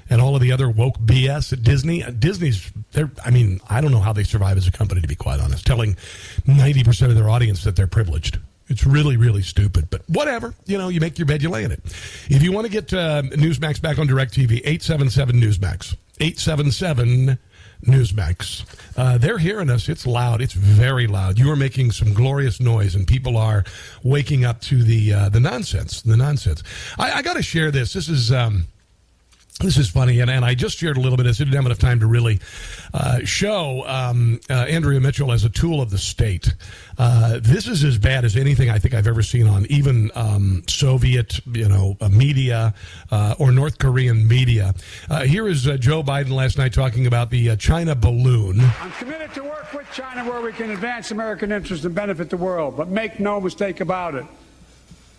and all of the other woke BS at Disney. Uh, Disney's, they're, I mean, I don't know how they survive as a company, to be quite honest, telling 90% of their audience that they're privileged. It's really, really stupid, but whatever. You know, you make your bed, you lay in it. If you want to get uh, Newsmax back on DirecTV, 877 Newsmax. 877 Newsmax. Uh, they're hearing us. It's loud. It's very loud. You are making some glorious noise, and people are waking up to the uh, the nonsense. The nonsense. I, I got to share this. This is. Um, this is funny, and, and I just shared a little bit. I didn't have enough time to really uh, show um, uh, Andrea Mitchell as a tool of the state. Uh, this is as bad as anything I think I've ever seen on even um, Soviet, you know, uh, media uh, or North Korean media. Uh, here is Joe Biden last night talking about the China balloon. I'm committed to work with China where we can advance American interests and benefit the world, but make no mistake about it.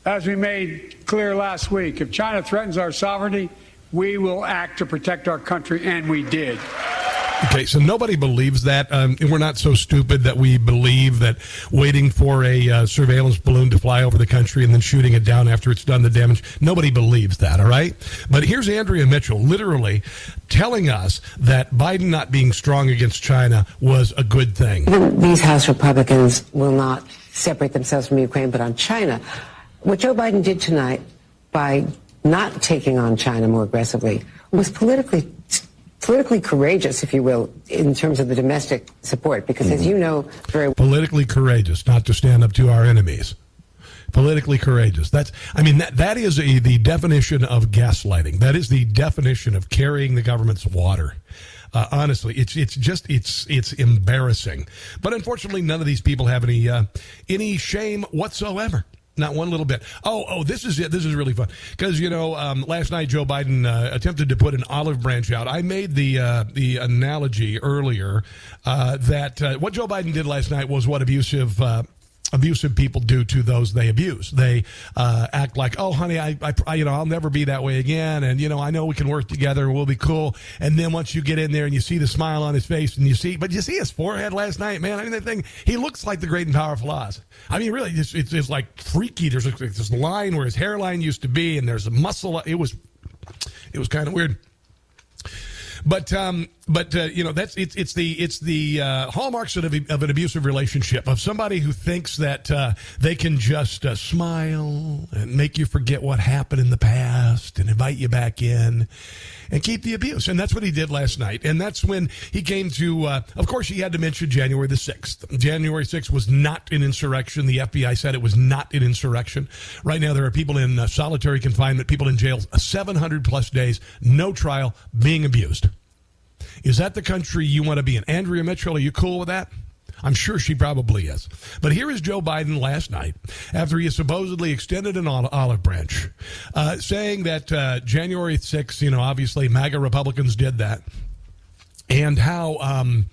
As we made clear last week, if China threatens our sovereignty we will act to protect our country, and we did. Okay, so nobody believes that. Um, we're not so stupid that we believe that waiting for a uh, surveillance balloon to fly over the country and then shooting it down after it's done the damage. Nobody believes that, all right? But here's Andrea Mitchell literally telling us that Biden not being strong against China was a good thing. These House Republicans will not separate themselves from Ukraine, but on China. What Joe Biden did tonight by not taking on China more aggressively was politically politically courageous, if you will, in terms of the domestic support. Because, as you know very well, politically courageous, not to stand up to our enemies. Politically courageous. That's, I mean, that, that is a, the definition of gaslighting. That is the definition of carrying the government's water. Uh, honestly, it's it's just it's it's embarrassing. But unfortunately, none of these people have any uh, any shame whatsoever. Not one little bit. Oh, oh, this is it. This is really fun because you know um, last night Joe Biden uh, attempted to put an olive branch out. I made the uh, the analogy earlier uh, that uh, what Joe Biden did last night was what abusive uh, abusive people do to those they abuse. They uh, act like, "Oh, honey, I, I, you know, I'll never be that way again," and you know, I know we can work together. We'll be cool. And then once you get in there and you see the smile on his face, and you see, but you see his forehead last night, man. I mean, that thing, he looks like the great and powerful Oz. I mean, really, it's, it's, it's like freaky. There's this line where his hairline used to be, and there's a muscle. It was, it was kind of weird. But um, but uh, you know that's it's it's the it's the uh, hallmarks of, of an abusive relationship of somebody who thinks that uh, they can just uh, smile and make you forget what happened in the past and invite you back in and keep the abuse. And that's what he did last night. And that's when he came to. Uh, of course, he had to mention January the sixth. January sixth was not an insurrection. The FBI said it was not an insurrection. Right now, there are people in uh, solitary confinement, people in jails seven hundred plus days, no trial, being abused. Is that the country you want to be in? Andrea Mitchell, are you cool with that? I'm sure she probably is. But here is Joe Biden last night after he supposedly extended an olive branch, uh, saying that uh, January 6th, you know, obviously MAGA Republicans did that, and how. Um,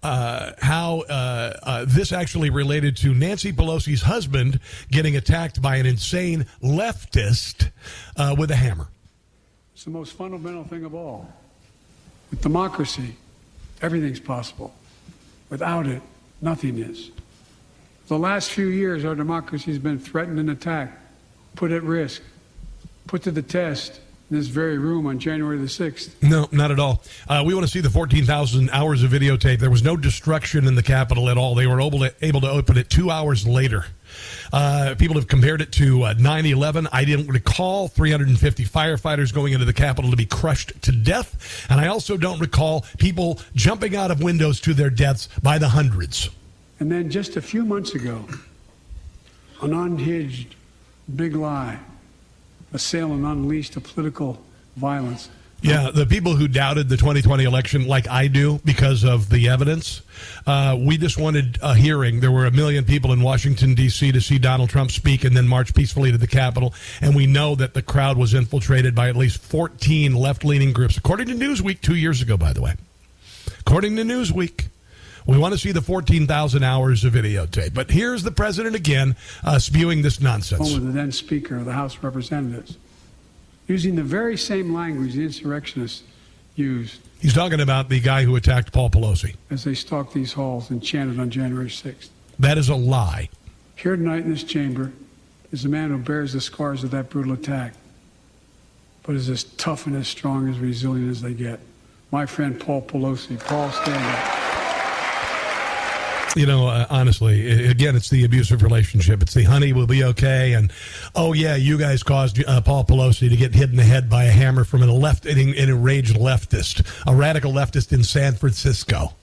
uh, how uh, uh, this actually related to Nancy Pelosi's husband getting attacked by an insane leftist uh, with a hammer. It's the most fundamental thing of all. With democracy, everything's possible. Without it, nothing is. The last few years, our democracy has been threatened and attacked, put at risk, put to the test in this very room on January the 6th. No, not at all. Uh, we want to see the 14,000 hours of videotape. There was no destruction in the Capitol at all. They were able to, able to open it two hours later. Uh, people have compared it to uh, 9 uh, 11. I didn't recall 350 firefighters going into the Capitol to be crushed to death. And I also don't recall people jumping out of windows to their deaths by the hundreds. And then just a few months ago, an unhinged big lie assailant unleashed a political violence. Yeah, the people who doubted the 2020 election, like I do, because of the evidence, uh, we just wanted a hearing. There were a million people in Washington, D.C. to see Donald Trump speak and then march peacefully to the Capitol. And we know that the crowd was infiltrated by at least 14 left leaning groups, according to Newsweek two years ago, by the way. According to Newsweek. We want to see the 14,000 hours of videotape. But here's the president again uh, spewing this nonsense. Of the then Speaker of the House of Representatives, using the very same language the insurrectionists used He's talking about the guy who attacked Paul Pelosi. as they stalked these halls and chanted on January 6th. That is a lie. Here tonight in this chamber is a man who bears the scars of that brutal attack, but is as tough and as strong as resilient as they get. My friend Paul Pelosi. Paul, stand up. You know, uh, honestly, i- again, it's the abusive relationship. It's the honey will be okay, and oh yeah, you guys caused uh, Paul Pelosi to get hit in the head by a hammer from an left, an, an enraged leftist, a radical leftist in San Francisco.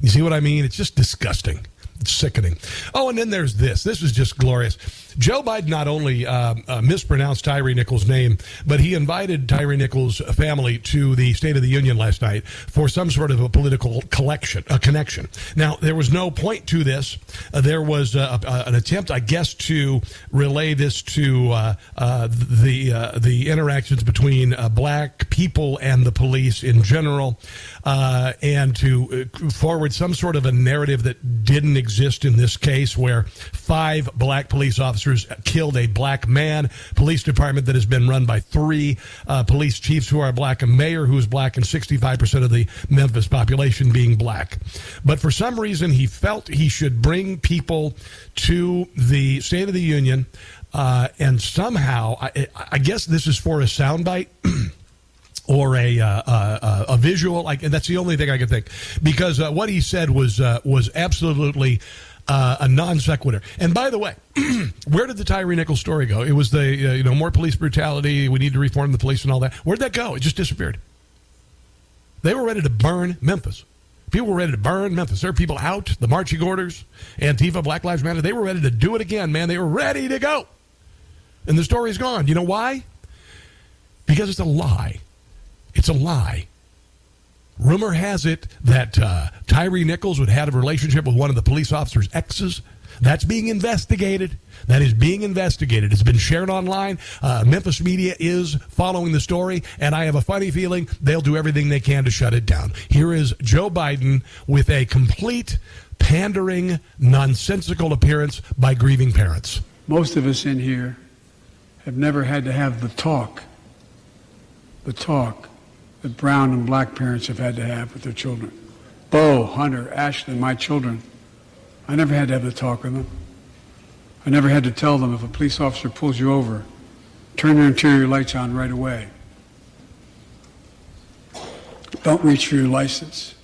You see what I mean? It's just disgusting. It's sickening. Oh, and then there's this. This is just glorious. Joe Biden not only uh, uh, mispronounced Tyre Nichols' name, but he invited Tyre Nichols' family to the State of the Union last night for some sort of a political collection, a connection. Now, there was no point to this. Uh, there was uh, an attempt, I guess, to relay this to uh, uh, the the interactions between black people and the police in general, and to forward some sort of a narrative that didn't exist in this case, where five black police officers killed a black man. Police department that has been run by three uh, police chiefs who are black, a mayor who is black, and 65% of the Memphis population being black. But for some reason, he felt he should bring people to the State of the Union. Uh, and somehow, I, I guess this is for a soundbite. [clears throat] or a uh, uh, a visual. Like that's the only thing I can think because uh, what he said was uh, was absolutely. Uh, a non sequitur. And by the way, [clears throat] where did the Tyre Nichols story go? It was the uh, you know more police brutality. We need to reform the police and all that. Where'd that go? It just disappeared. They were ready to burn Memphis. People were ready to burn Memphis. There are people out. The marching orders, Antifa, Black Lives Matter. They were ready to do it again, man. They were ready to go. And the story's gone. You know why? Because it's a lie. It's a lie. Rumor has it that uh, Tyre Nichols would have a relationship with one of the police officer's exes. That's being investigated. That is being investigated. It's been shared online. Uh, Memphis media is following the story, and I have a funny feeling they'll do everything they can to shut it down. Here is Joe Biden with a complete pandering, nonsensical appearance by grieving parents. Most of us in here have never had to have the talk, the talk that brown and black parents have had to have with their children. Bo, Hunter, Ashley, my children. I never had to have the talk with them. I never had to tell them if a police officer pulls you over, turn your interior lights on right away. Don't reach for your license.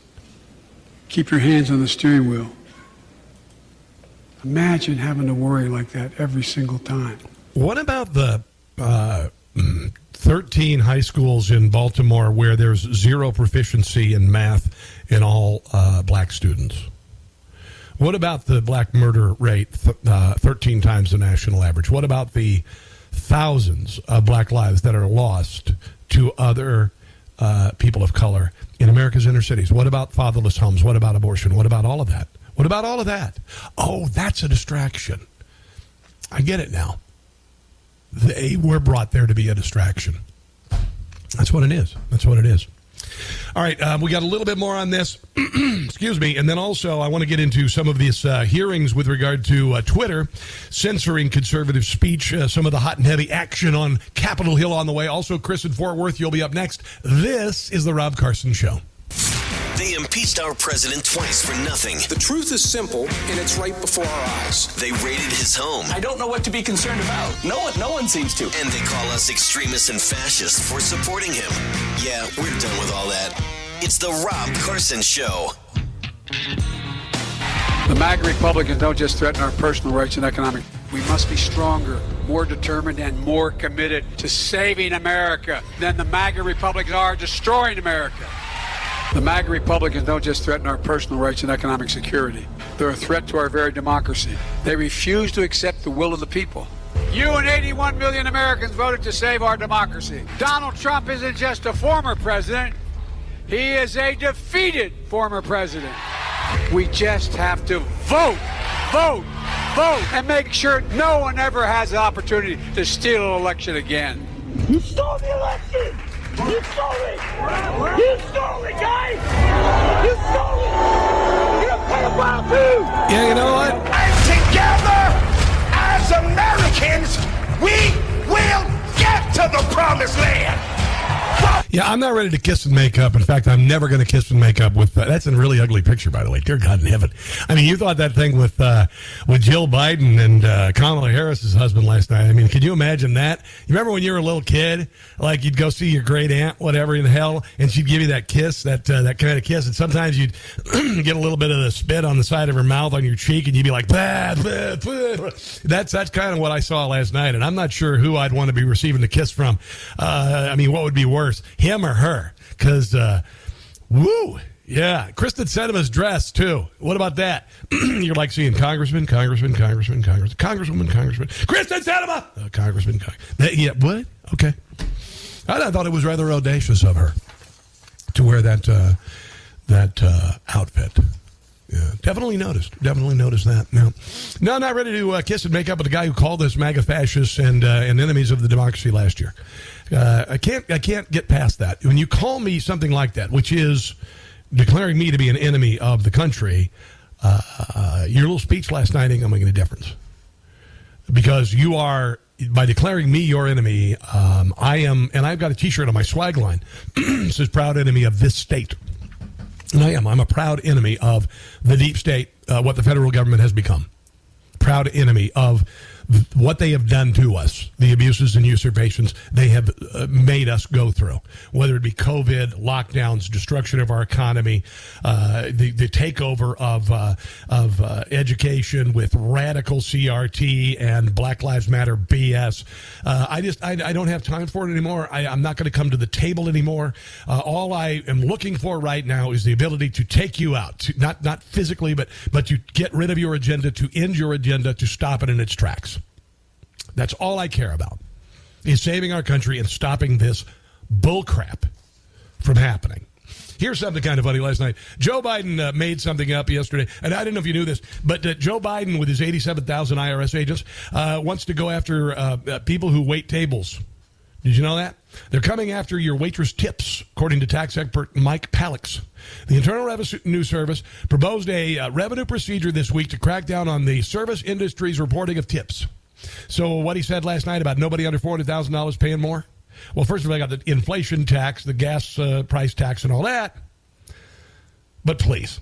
Keep your hands on the steering wheel. Imagine having to worry like that every single time. What about the uh, 13 high schools in Baltimore where there's zero proficiency in math in all uh, black students? What about the black murder rate, th- uh, 13 times the national average? What about the thousands of black lives that are lost to other uh, people of color in America's inner cities? What about fatherless homes? What about abortion? What about all of that? What about all of that? Oh, that's a distraction. I get it now. They were brought there to be a distraction. That's what it is. That's what it is. All right, uh, we got a little bit more on this. [clears throat] Excuse me. And then also, I want to get into some of these uh, hearings with regard to uh, Twitter censoring conservative speech, uh, some of the hot and heavy action on Capitol Hill on the way. Also, Chris in Fort Worth, you'll be up next. This is The Rob Carson Show. They impeached our president twice for nothing. The truth is simple, and it's right before our eyes. They raided his home. I don't know what to be concerned about. No one, no one seems to. And they call us extremists and fascists for supporting him. Yeah, we're done with all that. It's the Rob Carson Show. The MAGA Republicans don't just threaten our personal rights and economic. We must be stronger, more determined, and more committed to saving America than the MAGA Republicans are destroying America. The MAGA Republicans don't just threaten our personal rights and economic security. They're a threat to our very democracy. They refuse to accept the will of the people. You and 81 million Americans voted to save our democracy. Donald Trump isn't just a former president, he is a defeated former president. We just have to vote, vote, vote, and make sure no one ever has the opportunity to steal an election again. You stole the election! You stole it! You stole it, guys! You stole it! You're a pedophile too! Yeah, you know what? And together, as Americans, we will get to the promised land! Yeah, I'm not ready to kiss and make up. In fact, I'm never going to kiss and make up with. Uh, that's a really ugly picture, by the way. Dear God in heaven. I mean, you thought that thing with uh, with Jill Biden and uh, Kamala Harris's husband last night. I mean, can you imagine that? You remember when you were a little kid, like you'd go see your great aunt, whatever in the hell, and she'd give you that kiss, that uh, that kind of kiss, and sometimes you'd [clears throat] get a little bit of the spit on the side of her mouth on your cheek, and you'd be like, bah, bah, bah. that's that's kind of what I saw last night, and I'm not sure who I'd want to be receiving the kiss from. Uh, I mean, what would be worse? Him or her. Because uh, woo! Yeah Kyrsten Sinema's dress too. What about that? [clears throat] You're like seeing congressman congressman congressman congressman congresswoman congressman. Kyrsten Sinema uh, congressman Cong- that, yeah what? Okay. I, thought it was rather audacious of her to wear that uh, that uh, outfit yeah, definitely noticed. Definitely noticed that. No, no, not ready to uh, kiss and make up with the guy who called us MAGA fascists and uh, and enemies of the democracy last year. Uh, I can't I can't get past that. When you call me something like that, which is declaring me to be an enemy of the country, uh, your little speech last night ain't gonna make any difference because you are by declaring me your enemy. Um, I am, and I've got a T-shirt on my swag line [clears throat] says "Proud enemy of this state." I am. I'm a proud enemy of the deep state, uh, what the federal government has become. Proud enemy of what they have done to us, the abuses and usurpations they have uh, made us go through, whether it be COVID, lockdowns, destruction of our economy, uh, the, the takeover of, uh, of uh, education with radical CRT and Black Lives Matter BS. Uh, I just, I, I, don't have time for it anymore. I, am not going to come to the table anymore. Uh, all I am looking for right now is the ability to take you out, to, not, not physically, but, but to get rid of your agenda, to end your agenda, to stop it in its tracks. That's all I care about is saving our country and stopping this bullcrap from happening. Here's something kind of funny last night. Joe Biden uh, made something up yesterday, and I don't know if you knew this, but uh, Joe Biden, with his 87,000 IRS agents, uh, wants to go after uh, uh, people who wait tables. Did you know that? They're coming after your waitress tips, according to tax expert Mike Palicz. The Internal Revenue Service proposed a uh, revenue procedure this week to crack down on the service industry's reporting of tips. So what he said last night about nobody under four hundred thousand dollars paying more. Well, first of all, I got the inflation tax, the gas uh, price tax, and all that. But please,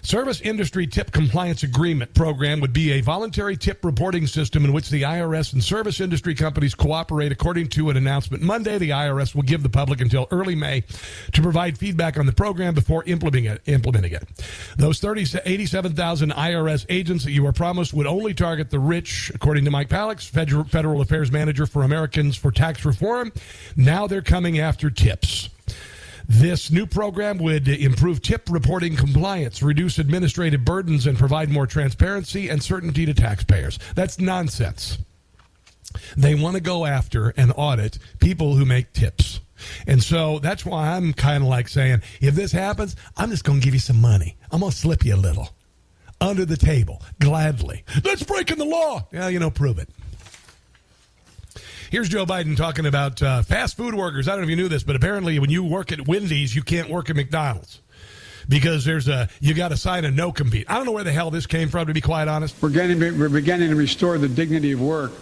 Service Industry Tip Compliance Agreement program would be a voluntary tip reporting system in which the IRS and service industry companies cooperate. According to an announcement Monday, the IRS will give the public until early May to provide feedback on the program before implementing it. Implementing it. Those 30, 87,000 IRS agents that you were promised would only target the rich, according to Mike Federal, Federal Affairs Manager for Americans for Tax Reform. Now they're coming after tips. This new program would improve tip reporting compliance, reduce administrative burdens, and provide more transparency and certainty to taxpayers. That's nonsense. They want to go after and audit people who make tips. And so that's why I'm kind of like saying, if this happens, I'm just going to give you some money. I'm going to slip you a little under the table, gladly. That's breaking the law. Yeah, you know, prove it. Here's Joe Biden talking about uh, fast food workers. I don't know if you knew this, but apparently when you work at Wendy's, you can't work at McDonald's because there's a you got to sign a no compete. I don't know where the hell this came from, to be quite honest. We're getting we're beginning to restore the dignity of work.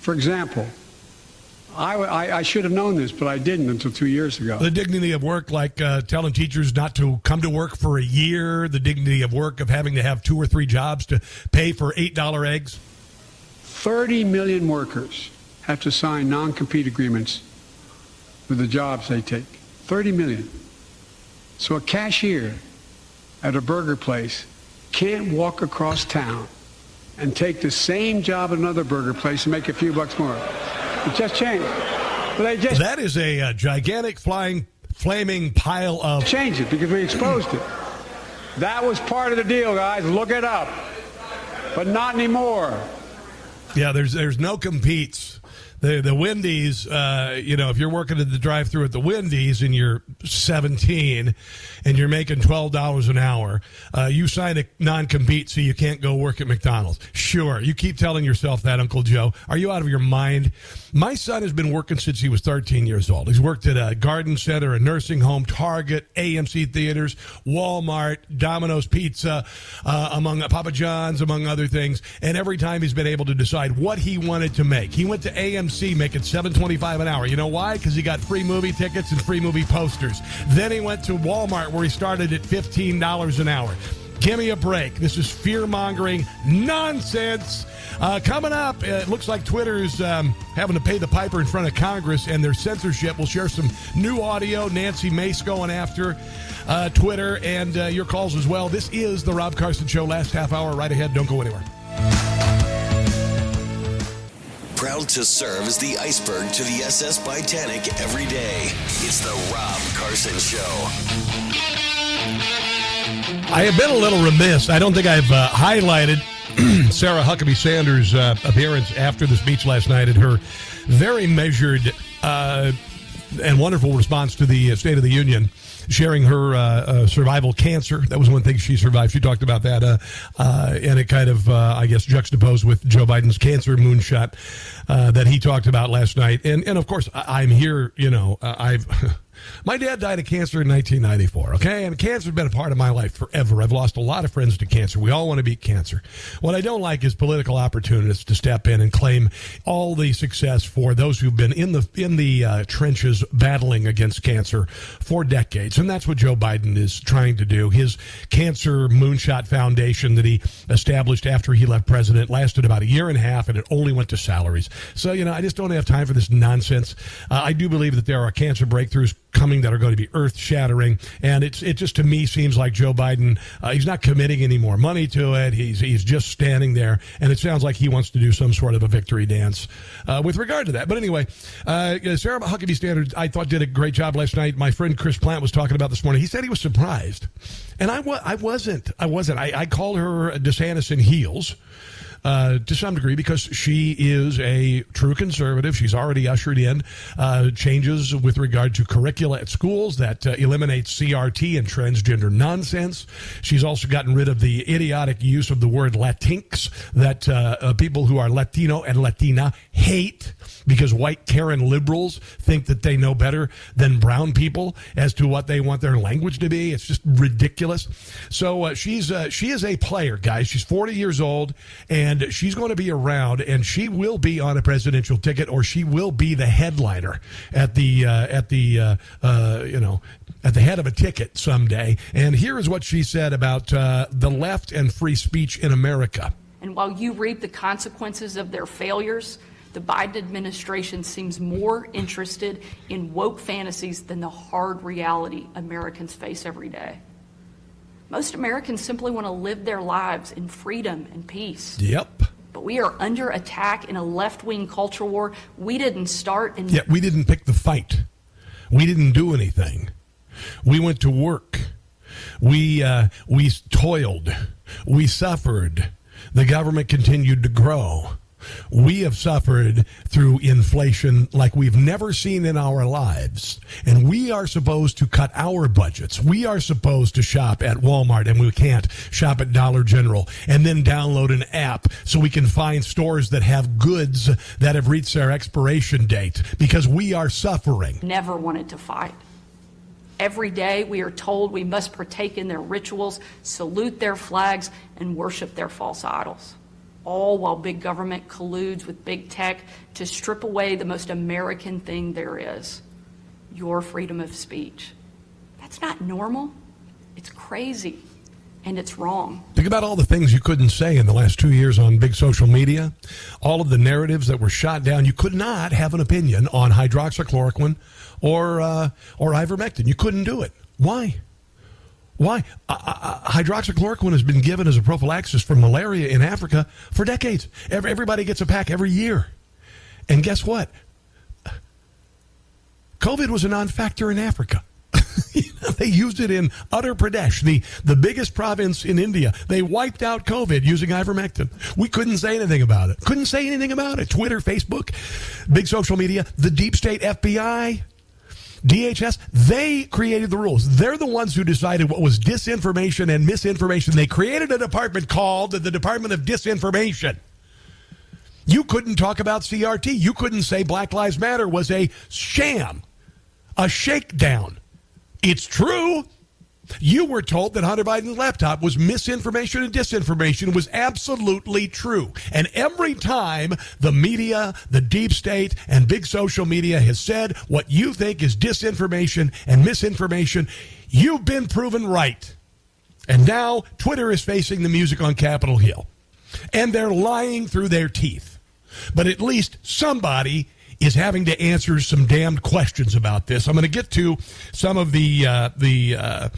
For example, I, I, I, should have known this, but I didn't until two years ago. The dignity of work, like uh, telling teachers not to come to work for a year, the dignity of work of having to have two or three jobs to pay for $8 eggs. 30 million workers have to sign non-compete agreements with the jobs they take. 30 million. So a cashier at a burger place can't walk across town and take the same job at another burger place and make a few bucks more. It just changed. Just that is a uh, gigantic flying, flaming pile of. Change it because we exposed it. That was part of the deal, guys. Look it up. But not anymore. Yeah, there's there's no competes. The the Wendy's, uh, you know, if you're working at the drive-through at the Wendy's and you're 17 and you're making twelve dollars an hour, uh, you sign a non-compete so you can't go work at McDonald's. Sure, you keep telling yourself that, Uncle Joe. Are you out of your mind? My son has been working since he was 13 years old. He's worked at a garden center, a nursing home, Target, AMC theaters, Walmart, Domino's Pizza, uh, among Papa John's, among other things. And every time he's been able to decide what he wanted to make. He went to AMC making 7.25 an hour. You know why? Because he got free movie tickets and free movie posters. Then he went to Walmart where he started at $15 an hour. Give me a break. This is fear mongering nonsense. Uh, coming up, it looks like Twitter's um, having to pay the piper in front of Congress and their censorship. We'll share some new audio. Nancy Mace going after uh, Twitter and uh, your calls as well. This is the Rob Carson Show. Last half hour right ahead. Don't go anywhere. Proud to serve as the iceberg to the SS Titanic every day. It's the Rob Carson Show. I have been a little remiss. I don't think I've uh, highlighted [clears throat] Sarah Huckabee Sanders' uh, appearance after the speech last night and her very measured uh, and wonderful response to the State of the Union, sharing her uh, uh, survival cancer. That was one thing she survived. She talked about that, uh, uh, and it kind of, uh, I guess, juxtaposed with Joe Biden's cancer moonshot that he talked about last night. And and of course, I, I'm here. You know, I've. [laughs] My dad died of cancer in 1994, okay? And cancer's been a part of my life forever. I've lost a lot of friends to cancer. We all want to beat cancer. What I don't like is political opportunists to step in and claim all the success for those who've been in the in the uh, trenches battling against cancer for decades. And that's what Joe Biden is trying to do. His Cancer Moonshot Foundation that he established after he left president lasted about a year and a half and it only went to salaries. So, you know, I just don't have time for this nonsense. Uh, I do believe that there are cancer breakthroughs coming that are going to be earth shattering. And it's it just to me seems like Joe Biden uh, he's not committing any more money to it. He's he's just standing there, and it sounds like he wants to do some sort of a victory dance uh, with regard to that. But anyway, uh, Sarah Huckabee Sanders I thought did a great job last night. My friend Chris Plante was talking about this morning. He said he was surprised, and I wa- I wasn't. I wasn't. I, I called her DeSantis in heels uh, to some degree because she is a true conservative. She's already ushered in uh, changes with regard to curricula at schools that uh, eliminates CRT and transgender nonsense. She's also gotten rid of the idiotic use of the word Latinx that uh, uh, people who are Latino and Latina hate because white Karen liberals think that they know better than brown people as to what they want their language to be. It's just ridiculous. So uh, she's uh, she is a player, guys. She's 40 years old and she's going to be around and she will be on a presidential ticket or she will be the headliner at the uh, at the uh, uh, you know at the head of a ticket someday. And here is what she said about uh, the left and free speech in America. And while you reap the consequences of their failures, the Biden administration seems more interested in woke fantasies than the hard reality Americans face every day. Most Americans simply want to live their lives in freedom and peace. Yep. But we are under attack in a left wing culture war we didn't start. And Yet we didn't pick the fight. We didn't do anything. We went to work. We uh, we toiled. We suffered. The government continued to grow. We have suffered through inflation like we've never seen in our lives. And we are supposed to cut our budgets. We are supposed to shop at Walmart and we can't shop at Dollar General and then download an app so we can find stores that have goods that have reached their expiration date because we are suffering. never wanted to fight. Every day we are told we must partake in their rituals, salute their flags, and worship their false idols. All while big government colludes with big tech to strip away the most American thing there is your freedom of speech. That's not normal. It's crazy. And it's wrong. Think about all the things you couldn't say in the last two years on big social media. All of the narratives that were shot down. You could not have an opinion on hydroxychloroquine or uh, or ivermectin. You couldn't do it. Why? Why? Uh, uh, hydroxychloroquine has been given as a prophylaxis for malaria in Africa for decades. Every, everybody gets a pack every year. And guess what? COVID was a non factor in Africa. [laughs] They used it in Uttar Pradesh, the, the biggest province in India. They wiped out COVID using ivermectin. We couldn't say anything about it. Couldn't say anything about it. Twitter, Facebook, big social media, the deep state FBI, DHS, they created the rules. They're the ones who decided what was disinformation and misinformation. They created a department called the Department of Disinformation. You couldn't talk about CRT. You couldn't say Black Lives Matter was a sham, a shakedown. It's true. You were told that Hunter Biden's laptop was misinformation and disinformation was absolutely true. And every time the media, the deep state, and big social media has said what you think is disinformation and misinformation, you've been proven right. And now Twitter is facing the music on Capitol Hill. And they're lying through their teeth. But at least somebody is having to answer some damned questions about this. I'm going to get to some of the uh, the uh,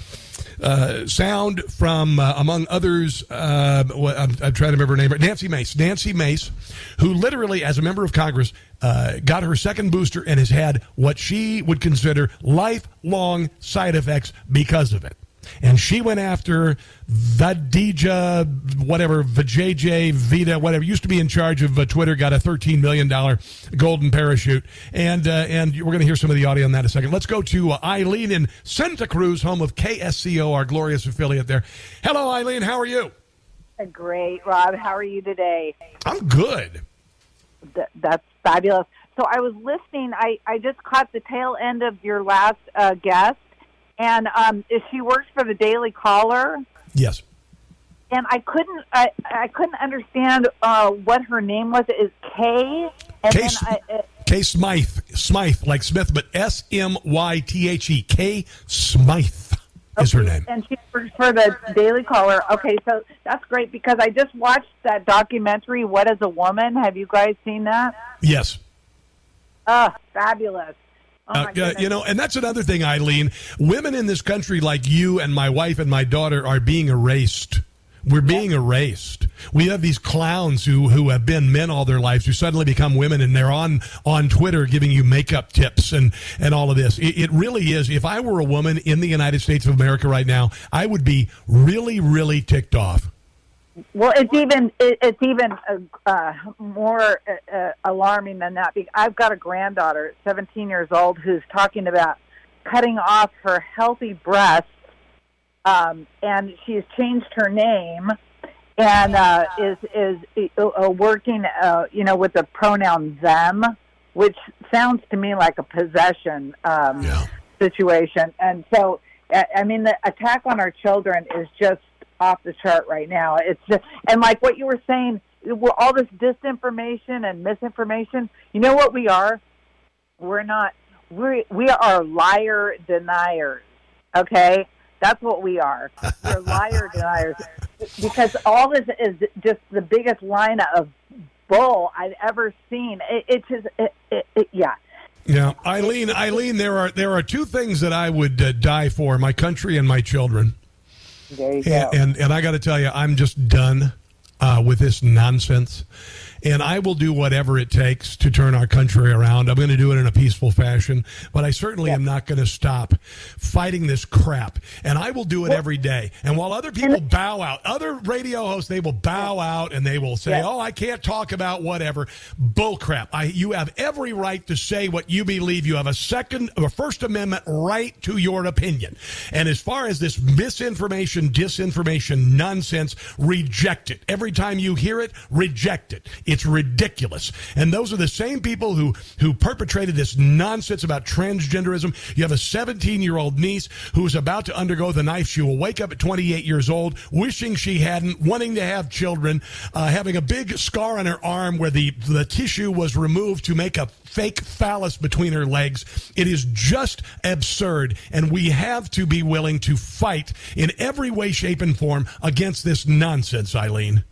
uh, sound from, uh, among others, uh, I'm, I'm, trying to remember her name, Nancy Mace. Nancy Mace, who literally, as a member of Congress, uh, got her second booster and has had what she would consider lifelong side effects because of it and she went after the Vadija, whatever, Vajayjay, Vita, whatever, used to be in charge of uh, Twitter, got a $13 million golden parachute. And uh, and we're going to hear some of the audio on that in a second. Let's go to uh, Eileen in Santa Cruz, home of KSCO, our glorious affiliate there. Hello, Eileen. How are you? Great, Rob. How are you today? I'm good. Th- that's fabulous. So I was listening. I, I just caught the tail end of your last uh, guest and um, she works for the Daily Caller. Yes. And I couldn't, I, I couldn't understand uh, what her name was. Is Kay? And Kay, I, uh, Kay Smythe, Smythe, like Smith, but S M Y T H E. Kay Smythe is her name. And she works for the Daily Caller. Okay, so that's great because I just watched that documentary, What is a Woman? Have you guys seen that? Yes. Oh, fabulous. Oh uh, you know, and that's another thing, Eileen. Women in this country, like you and my wife and my daughter, are being erased. We're being erased. We have these clowns who who have been men all their lives who suddenly become women and they're on on Twitter giving you makeup tips and and all of this. It, it really is. If I were a woman in the United States of America right now, I would be really really ticked off. Well, it's even it, it's even uh, uh, more uh, uh, alarming than that. I've got a granddaughter, 17 years old, who's talking about cutting off her healthy breasts, um, and she's changed her name and uh, is is uh, working, uh, you know, with the pronoun them, which sounds to me like a possession um, yeah. situation. And so, I mean, the attack on our children is just off the chart right now. It's just, and like what you were saying, all this disinformation and misinformation. You know what we are? We're not. We we are liar deniers. Okay, that's what we are. We're liar [laughs] deniers because all this is just the biggest line of bull I've ever seen. It, it just, it, it, it, yeah. Yeah, Eileen, Eileen, there are there are two things that I would uh, die for: my country and my children. There you go. And and, and I got to tell you, I'm just done uh, with this nonsense and I will do whatever it takes to turn our country around. I'm going to do it in a peaceful fashion, but I certainly am not going to stop fighting this crap. And I will do it every day. And while other people bow out, other radio hosts, they will bow out and they will say, "Oh, I can't talk about whatever." Bull crap. I, you have every right to say what you believe. You have a second, a First Amendment right to your opinion. And as far as this misinformation, disinformation, nonsense, reject it. Every time you hear it, reject it. It's ridiculous. And those are the same people who, who perpetrated this nonsense about transgenderism. You have a 17 year old niece who is about to undergo the knife. She will wake up at 28 years old, wishing she hadn't, wanting to have children, uh, having a big scar on her arm where the, the tissue was removed to make a fake phallus between her legs. It is just absurd. And we have to be willing to fight in every way, shape, and form against this nonsense, Eileen.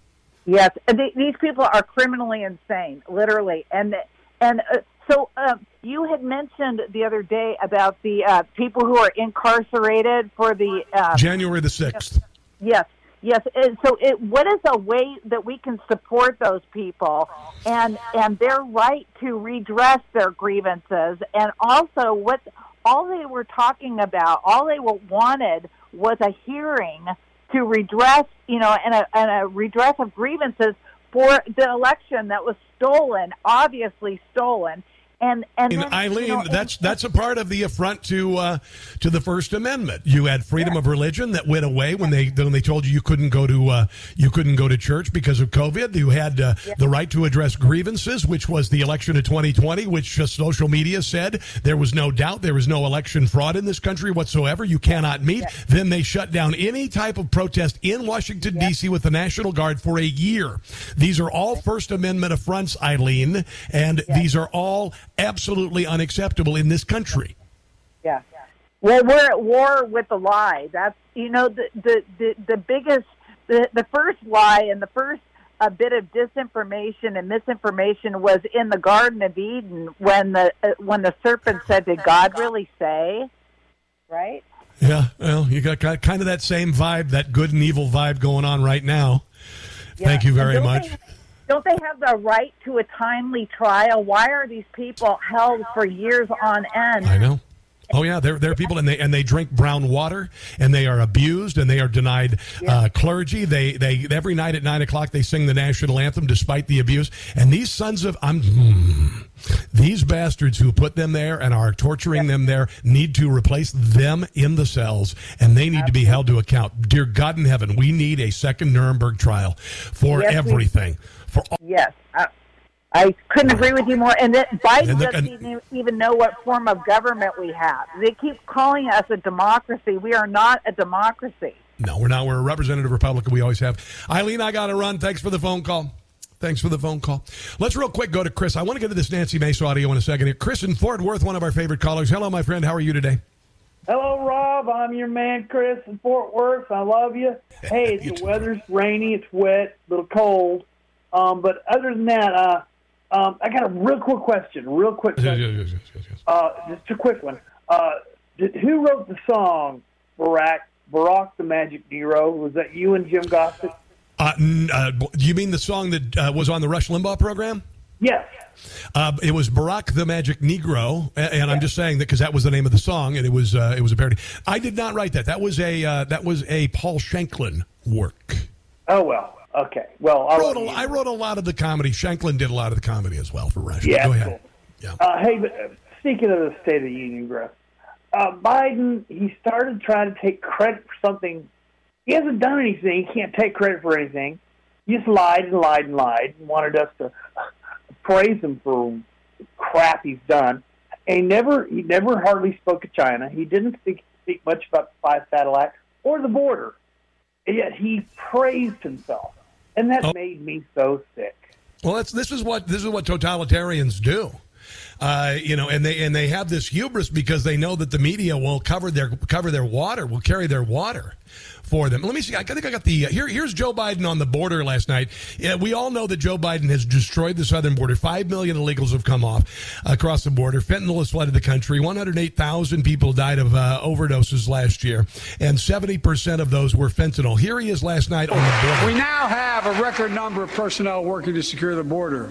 Yes, these people are criminally insane, literally, and and uh, so uh, you had mentioned the other day about the uh, people who are incarcerated for the uh, January the sixth. Yes, yes. And so, it, what is a way that we can support those people and and their right to redress their grievances, and also what all they were talking about, all they wanted was a hearing to redress, you know, and a, and a redress of grievances for the election that was stolen, obviously stolen. And and And then, Eileen, you know, that's that's a part of the affront to uh, to the First Amendment. You had freedom of religion that went away when they when they told you you couldn't go to uh, you couldn't go to church because of COVID. You had uh, the right to address grievances, which was the election of 2020, which uh, social media said there was no doubt there was no election fraud in this country whatsoever. You cannot meet. Then they shut down any type of protest in Washington D.C. with the National Guard for a year. These are all First Amendment affronts, Eileen, and these are all absolutely unacceptable in this country. Yeah. Well, we're at war with the lie. That's you know the the the, the biggest the the first lie and the first a bit of disinformation and misinformation was in the Garden of Eden when the uh, when the serpent said, "Did God really say?" Right? Yeah, well, you got, kind of that same vibe, that good and evil vibe going on right now. Thank you very much. Don't they have the right to a timely trial? Why are these people held for years on end? I know. Oh yeah, there there are people and they and they drink brown water and they are abused and they are denied uh, clergy. They they every night at nine o'clock they sing the national anthem despite the abuse. And these sons of I'm hmm, these bastards who put them there and are torturing them there need to replace them in the cells and they need to be held to account. Dear God in heaven, we need a second Nuremberg trial for Yes, we- everything. For all, Yes, I, I couldn't agree with you more. And that Biden And the- doesn't and- even, even know what form of government we have. They keep calling us a democracy. We are not a democracy. No, we're not. We're a representative republic. We always have. Eileen, I got to run. Thanks for the phone call. Thanks for the phone call. Let's real quick go to Chris. I want to get to this Nancy Mace audio in a second here. Chris in Fort Worth, one of our favorite callers. Hello, my friend. How are you today? Hello, Rob. I'm your man, Chris in Fort Worth. I love you. [laughs] Hey, it's the weather's rainy, it's wet, a little cold. Um, but other than that, uh, um, I got a real quick question. Real quick question. Uh, just a quick one. Uh, did, who wrote the song Barack, Barack the Magic Negro? Was that you and Jim Gossett? Uh, n- uh, do you mean the song that uh, was on the Rush Limbaugh program? Yes. Uh, it was Barack the Magic Negro, a- and I'm just saying that because that was the name of the song, and it was uh, it was a parody. I did not write that. That was a uh, that was a Paul Shanklin work. Oh, well. Okay. Well, I wrote, a, I wrote a lot of the comedy. Shanklin did a lot of the comedy as well for Rush. Yeah, Go ahead. cool. Uh, hey, but uh, speaking of the State of the Union address, uh, Biden he started trying to take credit for something. He hasn't done anything. He can't take credit for anything. He just lied and lied and lied and wanted us to [laughs] praise him for crap he's done. And he never he never hardly spoke of China. He didn't speak speak much about the Five Act or the border. And yet he praised himself, and that oh. made me so sick. Well, that's this is what this is what totalitarians do. Uh, you know, and they and they have this hubris because they know that the media will cover their cover their water, will carry their water for them. Let me see. I think I got the uh, here. Here's Joe Biden on the border last night. Yeah, we all know that Joe Biden has destroyed the southern border. Five million illegals have come off across the border. Fentanyl has flooded the country. One hundred eight thousand people died of uh, overdoses last year, and seventy percent of those were fentanyl. Here he is last night on the border. We now have a record number of personnel working to secure the border,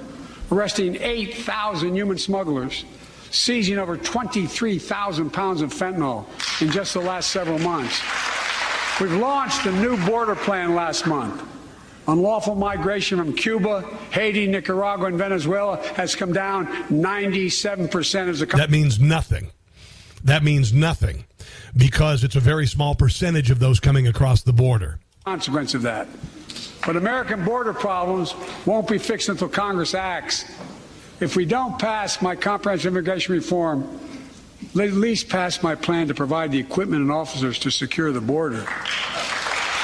arresting 8,000 human smugglers, seizing over 23,000 pounds of fentanyl in just the last several months. We've launched a new border plan last month. Unlawful migration from Cuba, Haiti, Nicaragua, and Venezuela has come down 97% as a That means nothing. That means nothing because it's a very small percentage of those coming across the border. consequence of that. But American border problems won't be fixed until Congress acts. If we don't pass my comprehensive immigration reform, at least pass my plan to provide the equipment and officers to secure the border.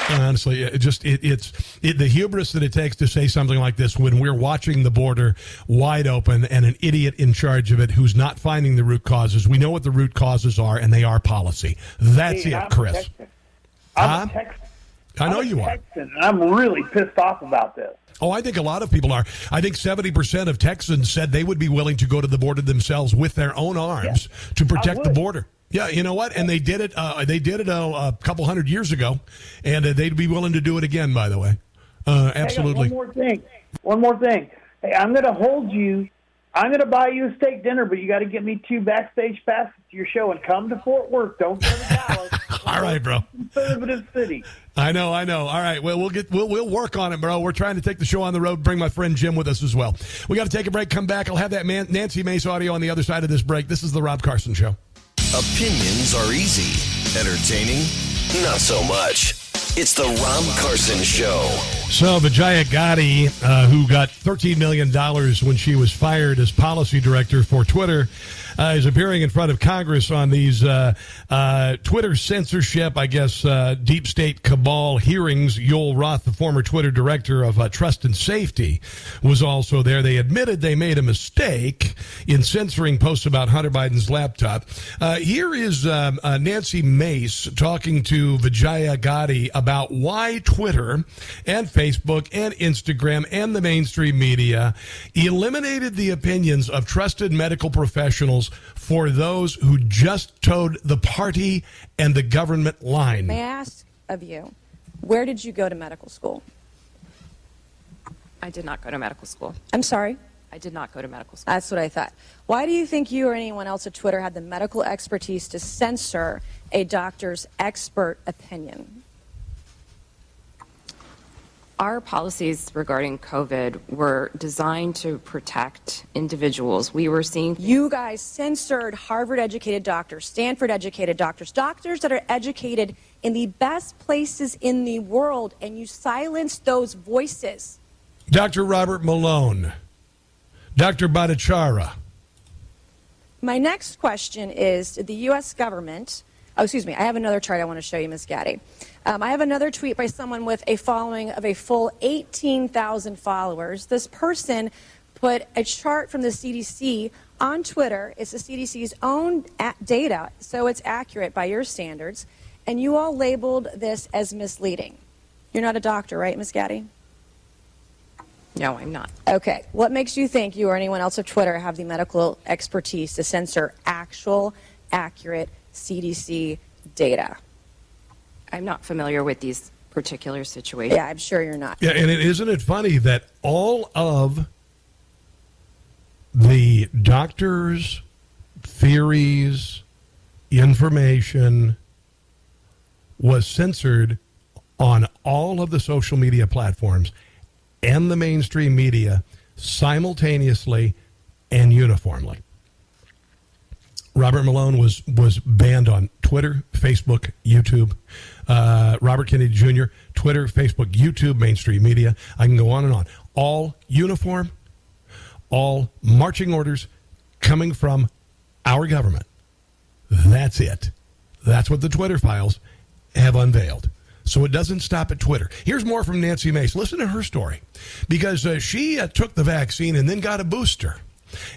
And honestly, it just it, it's it, the hubris that it takes to say something like this when we're watching the border wide open and an idiot in charge of it who's not finding the root causes. We know what the root causes are, and they are policy. That's Hey, it, I'm a Chris. Texan. I'm Huh? a Texan. I know I'm you are. Texan, I'm really pissed off about this. Oh, I think a lot of people are. I think 70% of Texans said they would be willing to go to the border themselves with their own arms to protect the border. Yeah, you know what? And they did it. Uh, they did it a, a couple hundred years ago, and uh, they'd be willing to do it again. By the way, uh, absolutely. one more thing. One more thing. Hey, I'm going to hold you I'm going to buy you a steak dinner, but you got to get me two backstage passes to your show and come to Fort Worth. Don't go to [laughs] Dallas. All right, bro. Conservative city. I know, I know. All right, well, we'll get we'll we'll work on it, bro. We're trying to take the show on the road. Bring my friend Jim with us as well. We got to take a break. Come back. I'll have that man, Nancy Mace audio on the other side of this break. This is the Rob Carson Show. Opinions are easy, entertaining, not so much. It's the Rob Carson Show. So Vijaya Gadde, uh, who got $13 million when she was fired as policy director for Twitter, uh, is appearing in front of Congress on these uh, uh, Twitter censorship, I guess, uh, deep state cabal hearings. Yoel Roth, the former Twitter director of uh, Trust and Safety, was also there. They admitted they made a mistake in censoring posts about Hunter Biden's laptop. Uh, here is um, Nancy Mace talking to Vijaya Gadde about why Twitter and Facebook and Instagram and the mainstream media eliminated the opinions of trusted medical professionals for those who just toed the party and the government line. May I ask of you, where did you go to medical school? I did not go to medical school. I'm sorry? I did not go to medical school. That's what I thought. Why do you think you or anyone else at Twitter had the medical expertise to censor a doctor's expert opinion? Our policies regarding COVID were designed to protect individuals. We were seeing. You guys censored Harvard educated doctors, Stanford educated doctors, doctors that are educated in the best places in the world, and you silenced those voices. Dr. Robert Malone, Dr. Bhattacharya. My next question is Did the U.S. government, oh, excuse me, I have another chart I want to show you, Ms. Gadde. Um, I have another tweet by someone with a following of a full 18,000 followers. This person put a chart from the CDC on Twitter. It's the CDC's own data, so it's accurate by your standards. And you all labeled this as misleading. You're not a doctor, right, Ms. Gadde? No, I'm not. Okay. What makes you think you or anyone else of Twitter have the medical expertise to censor actual, accurate CDC data? I'm not familiar with these particular situations. Yeah, I'm sure you're not. Yeah, and it, isn't it funny that all of the doctors' theories, information was censored on all of the social media platforms and the mainstream media simultaneously and uniformly. Robert Malone was was banned on Twitter, Facebook, YouTube. Uh, Robert Kennedy Jr. Twitter, Facebook, YouTube, mainstream media. I can go on and on. All uniform, all marching orders coming from our government. That's it. That's what the Twitter files have unveiled. So it doesn't stop at Twitter. Here's more from Nancy Mace. Listen to her story because uh, she uh, took the vaccine and then got a booster.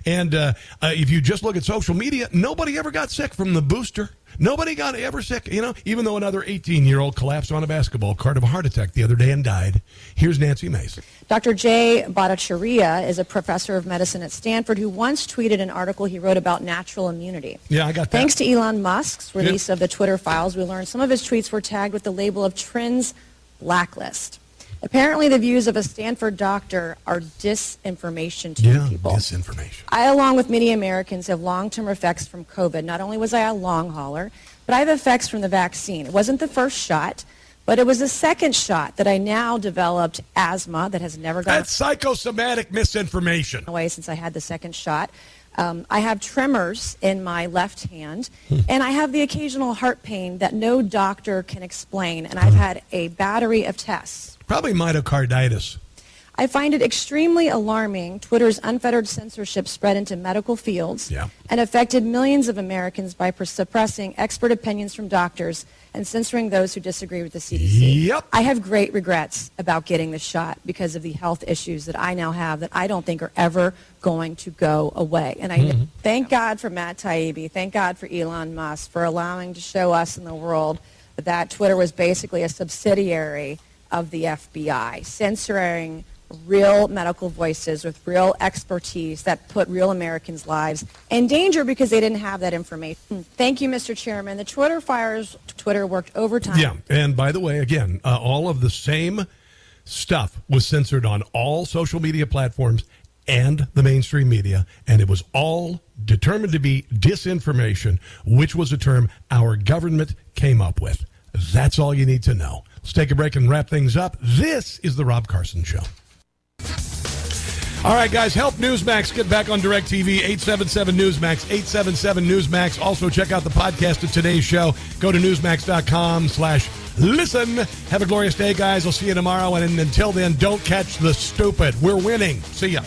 And uh, uh, if you just look at social media, nobody ever got sick from the booster. Nobody got ever sick, you know, even though another 18 year old collapsed on a basketball court of a heart attack the other day and died. Here's Nancy Mace. Dr. Jay Bhattacharya is a professor of medicine at Stanford who once tweeted an article he wrote about natural immunity. Yeah, I got that. Thanks to Elon Musk's release of the Twitter files, we learned some of his tweets were tagged with the label of Trends Blacklist. Apparently, the views of a Stanford doctor are disinformation to Yeah, people. disinformation. I, along with many Americans, have long-term effects from COVID. Not only was I a long hauler, but I have effects from the vaccine. It wasn't the first shot, but it was the second shot that I now developed asthma that has never gone That's psychosomatic misinformation. away since I had the second shot. Um, I have tremors in my left hand, and I have the occasional heart pain that no doctor can explain. And I've had a battery of tests. Probably myocarditis. I find it extremely alarming Twitter's unfettered censorship spread into medical fields Yeah. and affected millions of Americans by pr- suppressing expert opinions from doctors and censoring those who disagree with the CDC. Yep. I have great regrets about getting the shot because of the health issues that I now have that I don't think are ever going to go away. And I Mhm. thank God for Matt Taibbi. Thank God for Elon Musk for allowing to show us in the world that Twitter was basically a subsidiary of the FBI, censoring real medical voices with real expertise that put real Americans' lives in danger because they didn't have that information. Thank you, Mr. Chairman. The Twitter fires, Twitter worked overtime. Yeah, and by the way, again, uh, all of the same stuff was censored on all social media platforms and the mainstream media, and it was all determined to be disinformation, which was a term our government came up with. That's all you need to know. Let's take a break and wrap things up. This is the Rob Carson Show. All right, guys, help Newsmax get back on DirecTV. 877 Newsmax, 877 Newsmax. Also, check out the podcast of today's show. Go to newsmax.com slash listen. Have a glorious day, guys. I'll see you tomorrow. And until then, don't catch the stupid. We're winning. See ya.